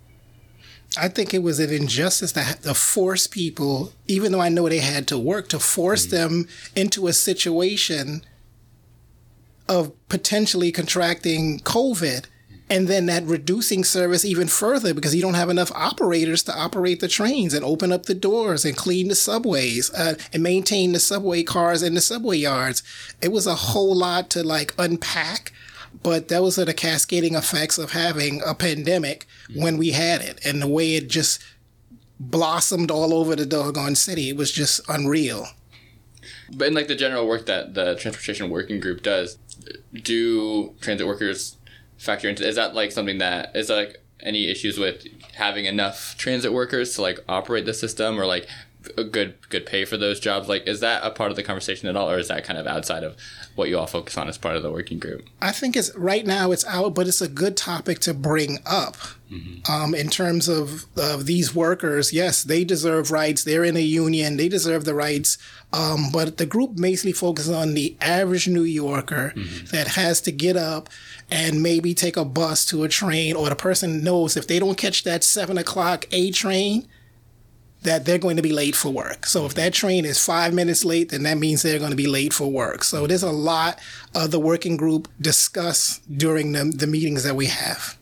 I think it was an injustice to, to force people, even though I know they had to work, to force mm-hmm. them into a situation of potentially contracting COVID and then that reducing service even further because you don't have enough operators to operate the trains and open up the doors and clean the subways uh, and maintain the subway cars and the subway yards. It was a whole lot to like unpack but those are the cascading effects of having a pandemic when we had it and the way it just blossomed all over the doggone city. It was just unreal. But in like the general work that the transportation working group does, do transit workers factor into is that like something that is that like any issues with having enough transit workers to like operate the system or like a good good pay for those jobs? Like is that a part of the conversation at all or is that kind of outside of what you all focus on as part of the working group? I think it's right now it's out but it's a good topic to bring up. Mm-hmm. um, in terms of, of these workers yes they deserve rights. They're in a union. They deserve the rights. Um, but the group mainly focuses on the average new yorker mm-hmm. that has to get up and maybe take a bus to a train or the person knows if they don't catch that seven o'clock a train that they're going to be late for work. So if that train is five minutes late, then that means they're going to be late for work. So there's a lot of the working group discuss during the, the meetings that we have.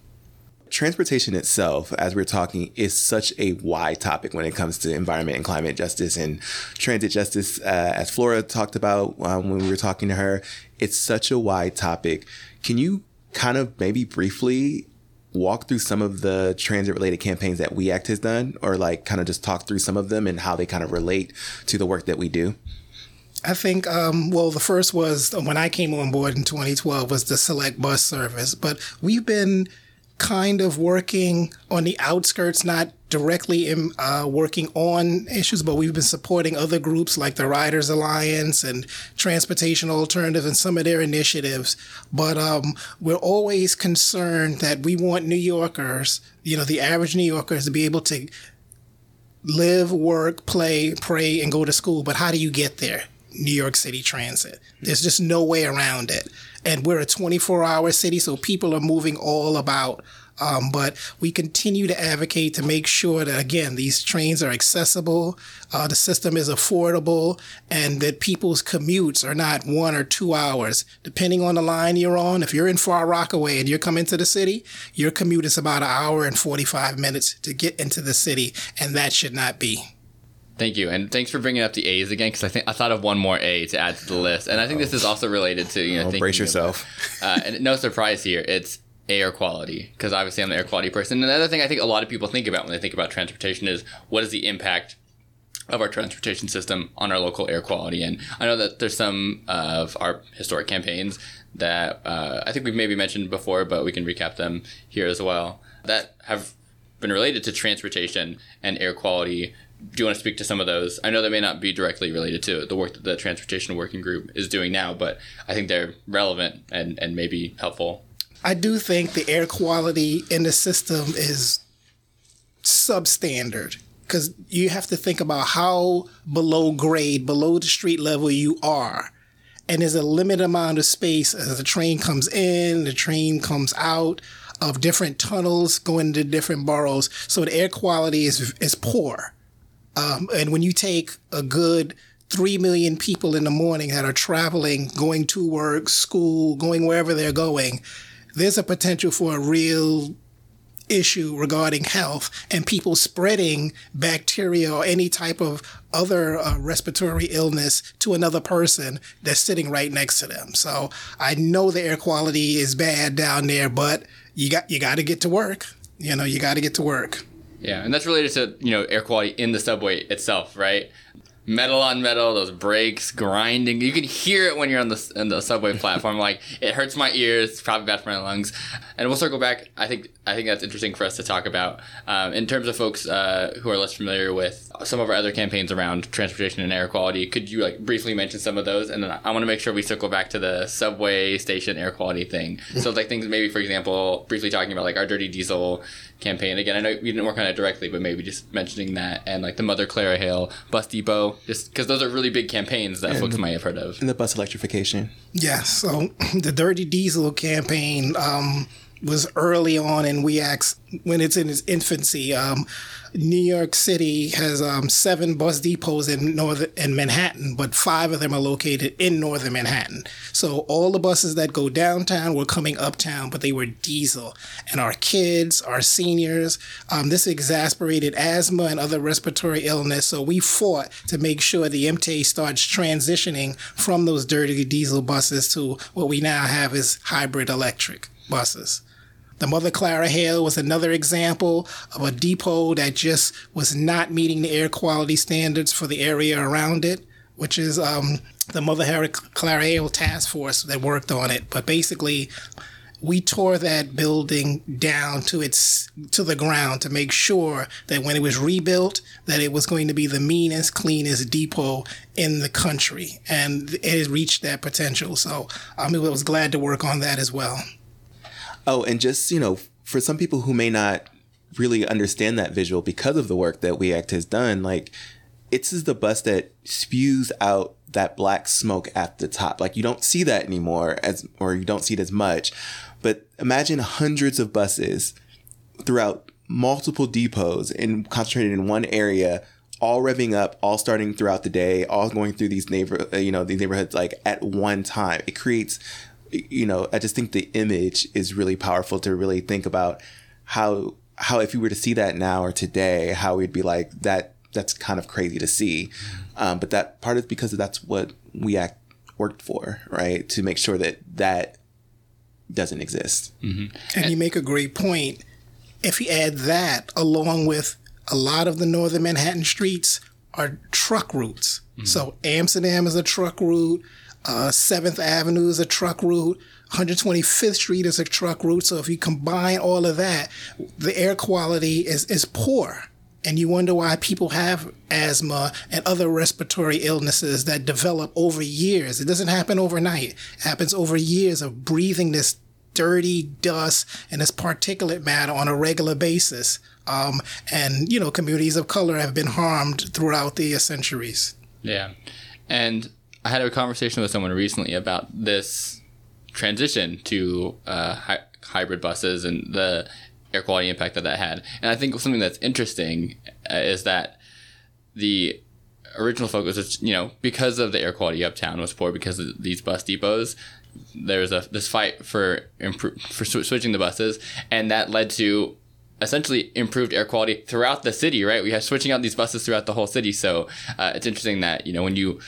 Transportation itself, as we're talking, is such a wide topic when it comes to environment and climate justice and transit justice. Uh, as Flora talked about um, when we were talking to her, it's such a wide topic. Can you kind of maybe briefly walk through some of the transit related campaigns that We Act has done, or like kind of just talk through some of them and how they kind of relate to the work that we do? I think, um, well, the first was when I came on board in 2012 was the select bus service, but we've been kind of working on the outskirts, not directly in, uh, working on issues, but we've been supporting other groups like the Riders Alliance and Transportation Alternative and some of their initiatives. But um, we're always concerned that we want New Yorkers, you know, the average New Yorkers to be able to live, work, play, pray, and go to school. But how do you get there? New York City Transit. There's just no way around it and we're a 24 hour city, so people are moving all about. Um, but we continue to advocate to make sure that, again, these trains are accessible, uh, the system is affordable, and that people's commutes are not one or two hours. Depending on the line you're on, if you're in Far Rockaway and you're coming to the city, your commute is about an hour and 45 minutes to get into the city, and that should not be. Thank you, and thanks for bringing up the A's again because I think I thought of one more A to add to the list, and I think this is also related to you know. Oh, brace yourself. uh, and no surprise here, it's air quality because obviously I'm the air quality person. And another thing I think a lot of people think about when they think about transportation is what is the impact of our transportation system on our local air quality. And I know that there's some of our historic campaigns that uh, I think we've maybe mentioned before, but we can recap them here as well that have been related to transportation and air quality do you want to speak to some of those? I know they may not be directly related to the work that the Transportation Working Group is doing now, but I think they're relevant and, and maybe helpful. I do think the air quality in the system is substandard because you have to think about how below grade, below the street level you are. And there's a limited amount of space as the train comes in, the train comes out of different tunnels going to different boroughs. So the air quality is, is poor. Um, and when you take a good 3 million people in the morning that are traveling, going to work, school, going wherever they're going, there's a potential for a real issue regarding health and people spreading bacteria or any type of other uh, respiratory illness to another person that's sitting right next to them. So I know the air quality is bad down there, but you got you got to get to work. You know, you got to get to work. Yeah, and that's related to you know air quality in the subway itself, right? Metal on metal, those brakes grinding. You can hear it when you're on the on the subway platform. like it hurts my ears. It's probably bad for my lungs. And we'll circle back. I think I think that's interesting for us to talk about um, in terms of folks uh, who are less familiar with some of our other campaigns around transportation and air quality. Could you like briefly mention some of those? And then I want to make sure we circle back to the subway station air quality thing. so like things maybe for example, briefly talking about like our dirty diesel campaign. Again, I know we didn't work on it directly, but maybe just mentioning that and like the Mother Clara Hale bus depot, just because those are really big campaigns that and folks the, might have heard of. And the bus electrification. Yeah. So the Dirty Diesel campaign um, was early on in WE ACT's when it's in its infancy. Um, New York City has um, seven bus depots in northern in Manhattan, but five of them are located in northern Manhattan. So all the buses that go downtown were coming uptown, but they were diesel. And our kids, our seniors, um, this exasperated asthma and other respiratory illness. So we fought to make sure the MTA starts transitioning from those dirty diesel buses to what we now have is hybrid electric buses. The Mother Clara Hale was another example of a depot that just was not meeting the air quality standards for the area around it, which is um, the Mother Clara Hale task force that worked on it. But basically, we tore that building down to its to the ground to make sure that when it was rebuilt that it was going to be the meanest cleanest depot in the country and it reached that potential so mean, I was glad to work on that as well Oh, and just, you know, for some people who may not really understand that visual because of the work that We Act has done, like it's is the bus that spews out that black smoke at the top. Like you don't see that anymore as or you don't see it as much. But imagine hundreds of buses throughout multiple depots and concentrated in one area all revving up, all starting throughout the day, all going through these neighbor, you know, these neighborhoods like at one time. It creates you know, I just think the image is really powerful to really think about how how if you were to see that now or today, how we'd be like that. That's kind of crazy to see, um, but that part is because that's what WE ACT worked for, right? To make sure that that doesn't exist. Mm-hmm. And you make a great point. If you add that along with a lot of the northern Manhattan streets are truck routes. Mm-hmm. So Amsterdam is a truck route. Uh, 7th Avenue is a truck route. 125th Street is a truck route. So if you combine all of that, the air quality is, is poor. And you wonder why people have asthma and other respiratory illnesses that develop over years. It doesn't happen overnight. It happens over years of breathing this dirty dust and this particulate matter on a regular basis. Um, and, you know, communities of color have been harmed throughout the centuries. Yeah. And I had a conversation with someone recently about this transition to uh, hy- hybrid buses and the air quality impact that that had. And I think something that's interesting uh, is that the original focus was, you know, because of the air quality uptown was poor because of these bus depots. There was a this fight for impro- for sw- switching the buses, and that led to essentially improved air quality throughout the city. Right, we have switching out these buses throughout the whole city. So uh, it's interesting that you know when you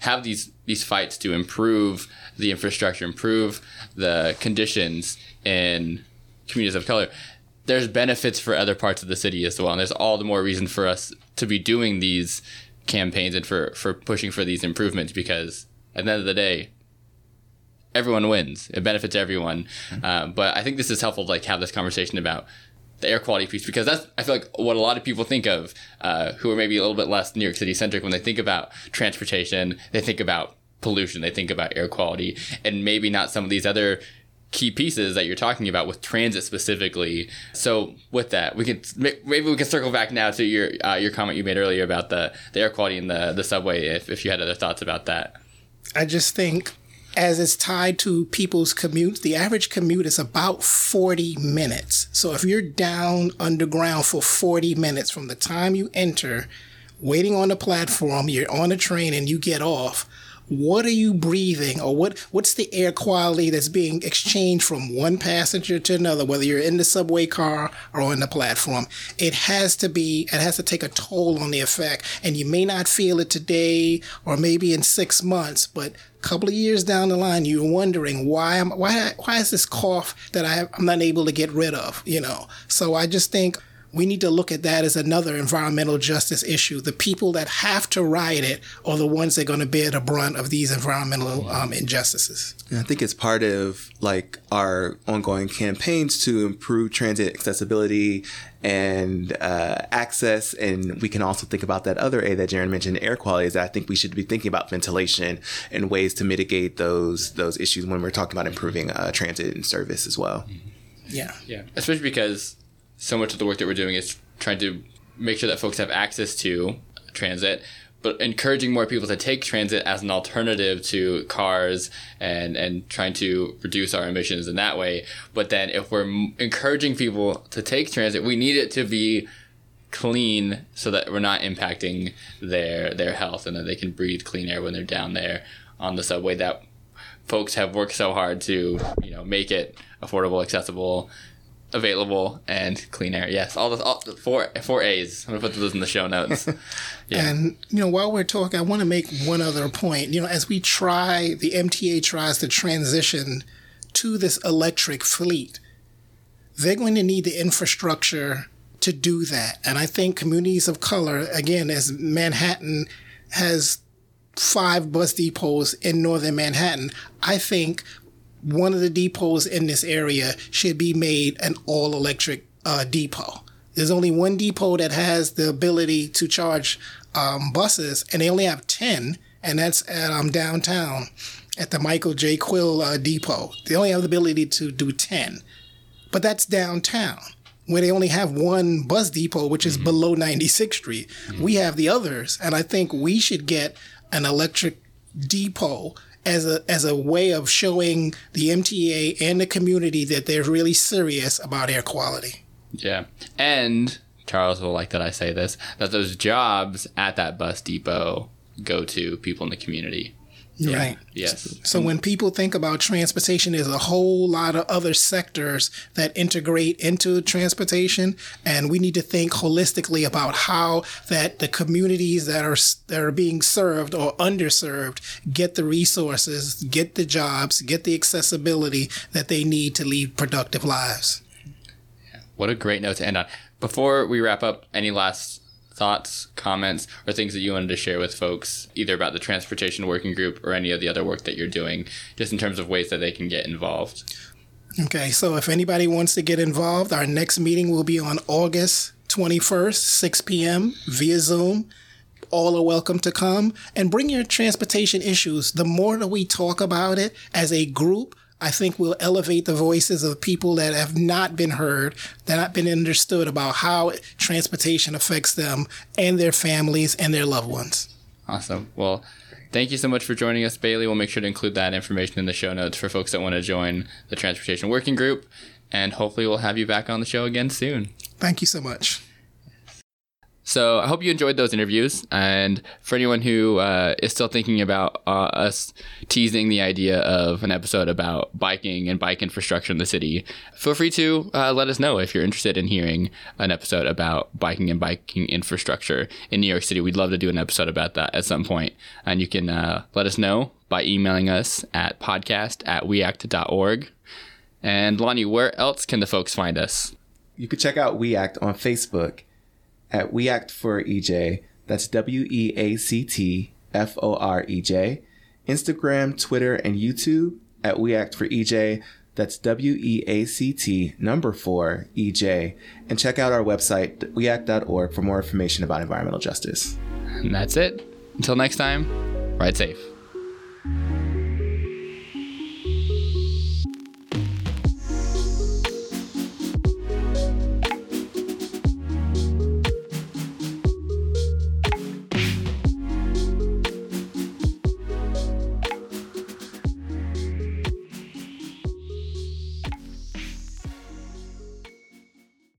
have these these fights to improve the infrastructure, improve the conditions in communities of color, there's benefits for other parts of the city as well. And there's all the more reason for us to be doing these campaigns and for, for pushing for these improvements because at the end of the day, everyone wins. It benefits everyone. Mm-hmm. Uh, but I think this is helpful to like have this conversation about the air quality piece because that's I feel like what a lot of people think of uh, who are maybe a little bit less New York City centric when they think about transportation. They think about pollution. They think about air quality, and maybe not some of these other key pieces that you're talking about with transit specifically. So with that, we can maybe we can circle back now to your uh, your comment you made earlier about the, the air quality in the the subway. If if you had other thoughts about that, I just think as it's tied to people's commutes, the average commute is about 40 minutes. So if you're down underground for 40 minutes from the time you enter, waiting on the platform, you're on a train and you get off, what are you breathing? Or what what's the air quality that's being exchanged from one passenger to another whether you're in the subway car or on the platform? It has to be it has to take a toll on the effect. And you may not feel it today or maybe in 6 months but couple of years down the line you're wondering why am why why is this cough that I, I'm not able to get rid of you know? So I just think we need to look at that as another environmental justice issue. The people that have to ride it are the ones that are going to bear the brunt of these environmental um, injustices. And I think it's part of like our ongoing campaigns to improve transit accessibility and uh, access. And we can also think about that other A that Jaron mentioned, air quality. Is that I think we should be thinking about ventilation and ways to mitigate those those issues when we're talking about improving uh, transit and service as well. Yeah. Yeah. Especially because so much of the work that we're doing is trying to make sure that folks have access to transit, but encouraging more people to take transit as an alternative to cars and and trying to reduce our emissions in that way. But then if we're encouraging people to take transit, we need it to be clean so that we're not impacting their their health and that they can breathe clean air when they're down there on the subway that folks have worked so hard to you know make it affordable accessible available and clean air yes all the, all four four a's i'm gonna put those in the show notes Yeah. And you know, while we're talking, I want to make one other point. You know, as we try, the MTA tries to transition to this electric fleet, they're going to need the infrastructure to do that. And I think communities of color, again, as Manhattan has five bus depots in northern Manhattan, I think one of the depots in this area should be made an all electric uh, depot. There's only one depot that has the ability to charge um, buses, and they only have 10, and that's at um, downtown at the Michael J. Quill uh, Depot. They only have the ability to do 10, but that's downtown where they only have one bus depot, which is below 96th Street. We have the others, and I think we should get an electric depot as a as a way of showing the MTA and the community that they're really serious about air quality. yeah and charles will like that i say this that those jobs at that bus depot go to people in the community Right. yes So when people think about transportation, there's a whole lot of other sectors that integrate into transportation, and we need to think holistically about how that the communities that are that are being served or underserved get the resources, get the jobs, get the accessibility that they need to lead productive lives. What a great note to end on. Before we wrap up, any last thoughts, comments, or things that you wanted to share with folks, either about the transportation working group or any of the other work that you're doing, just in terms of ways that they can get involved? Okay, so if anybody wants to get involved, our next meeting will be on August 21st, 6 p.m. via Zoom. All are welcome to come and bring your transportation issues. The more that we talk about it as a group, I think we'll elevate the voices of people that have not been heard, that have not been understood about how transportation affects them and their families and their loved ones. Awesome. Well, thank you so much for joining us, Bailey. We'll make sure to include that information in the show notes for folks that want to join the transportation working group. And hopefully, we'll have you back on the show again soon. Thank you so much. So I hope you enjoyed those interviews. And for anyone who uh, is still thinking about uh, us teasing the idea of an episode about biking and bike infrastructure in the city, feel free to uh, let us know if you're interested in hearing an episode about biking and biking infrastructure in New York City. We'd love to do an episode about that at some point. And you can uh, let us know by emailing us at podcast at weact.org. And Lonnie, where else can the folks find us? You could check out WE ACT on Facebook at WE ACT for EJ. That's W E A C T F O R E J. Instagram, Twitter, and YouTube at WE ACT for EJ. That's W E A C T number four EJ. And check out our website, weact.org, for more information about environmental justice. And that's it. Until next time, ride safe.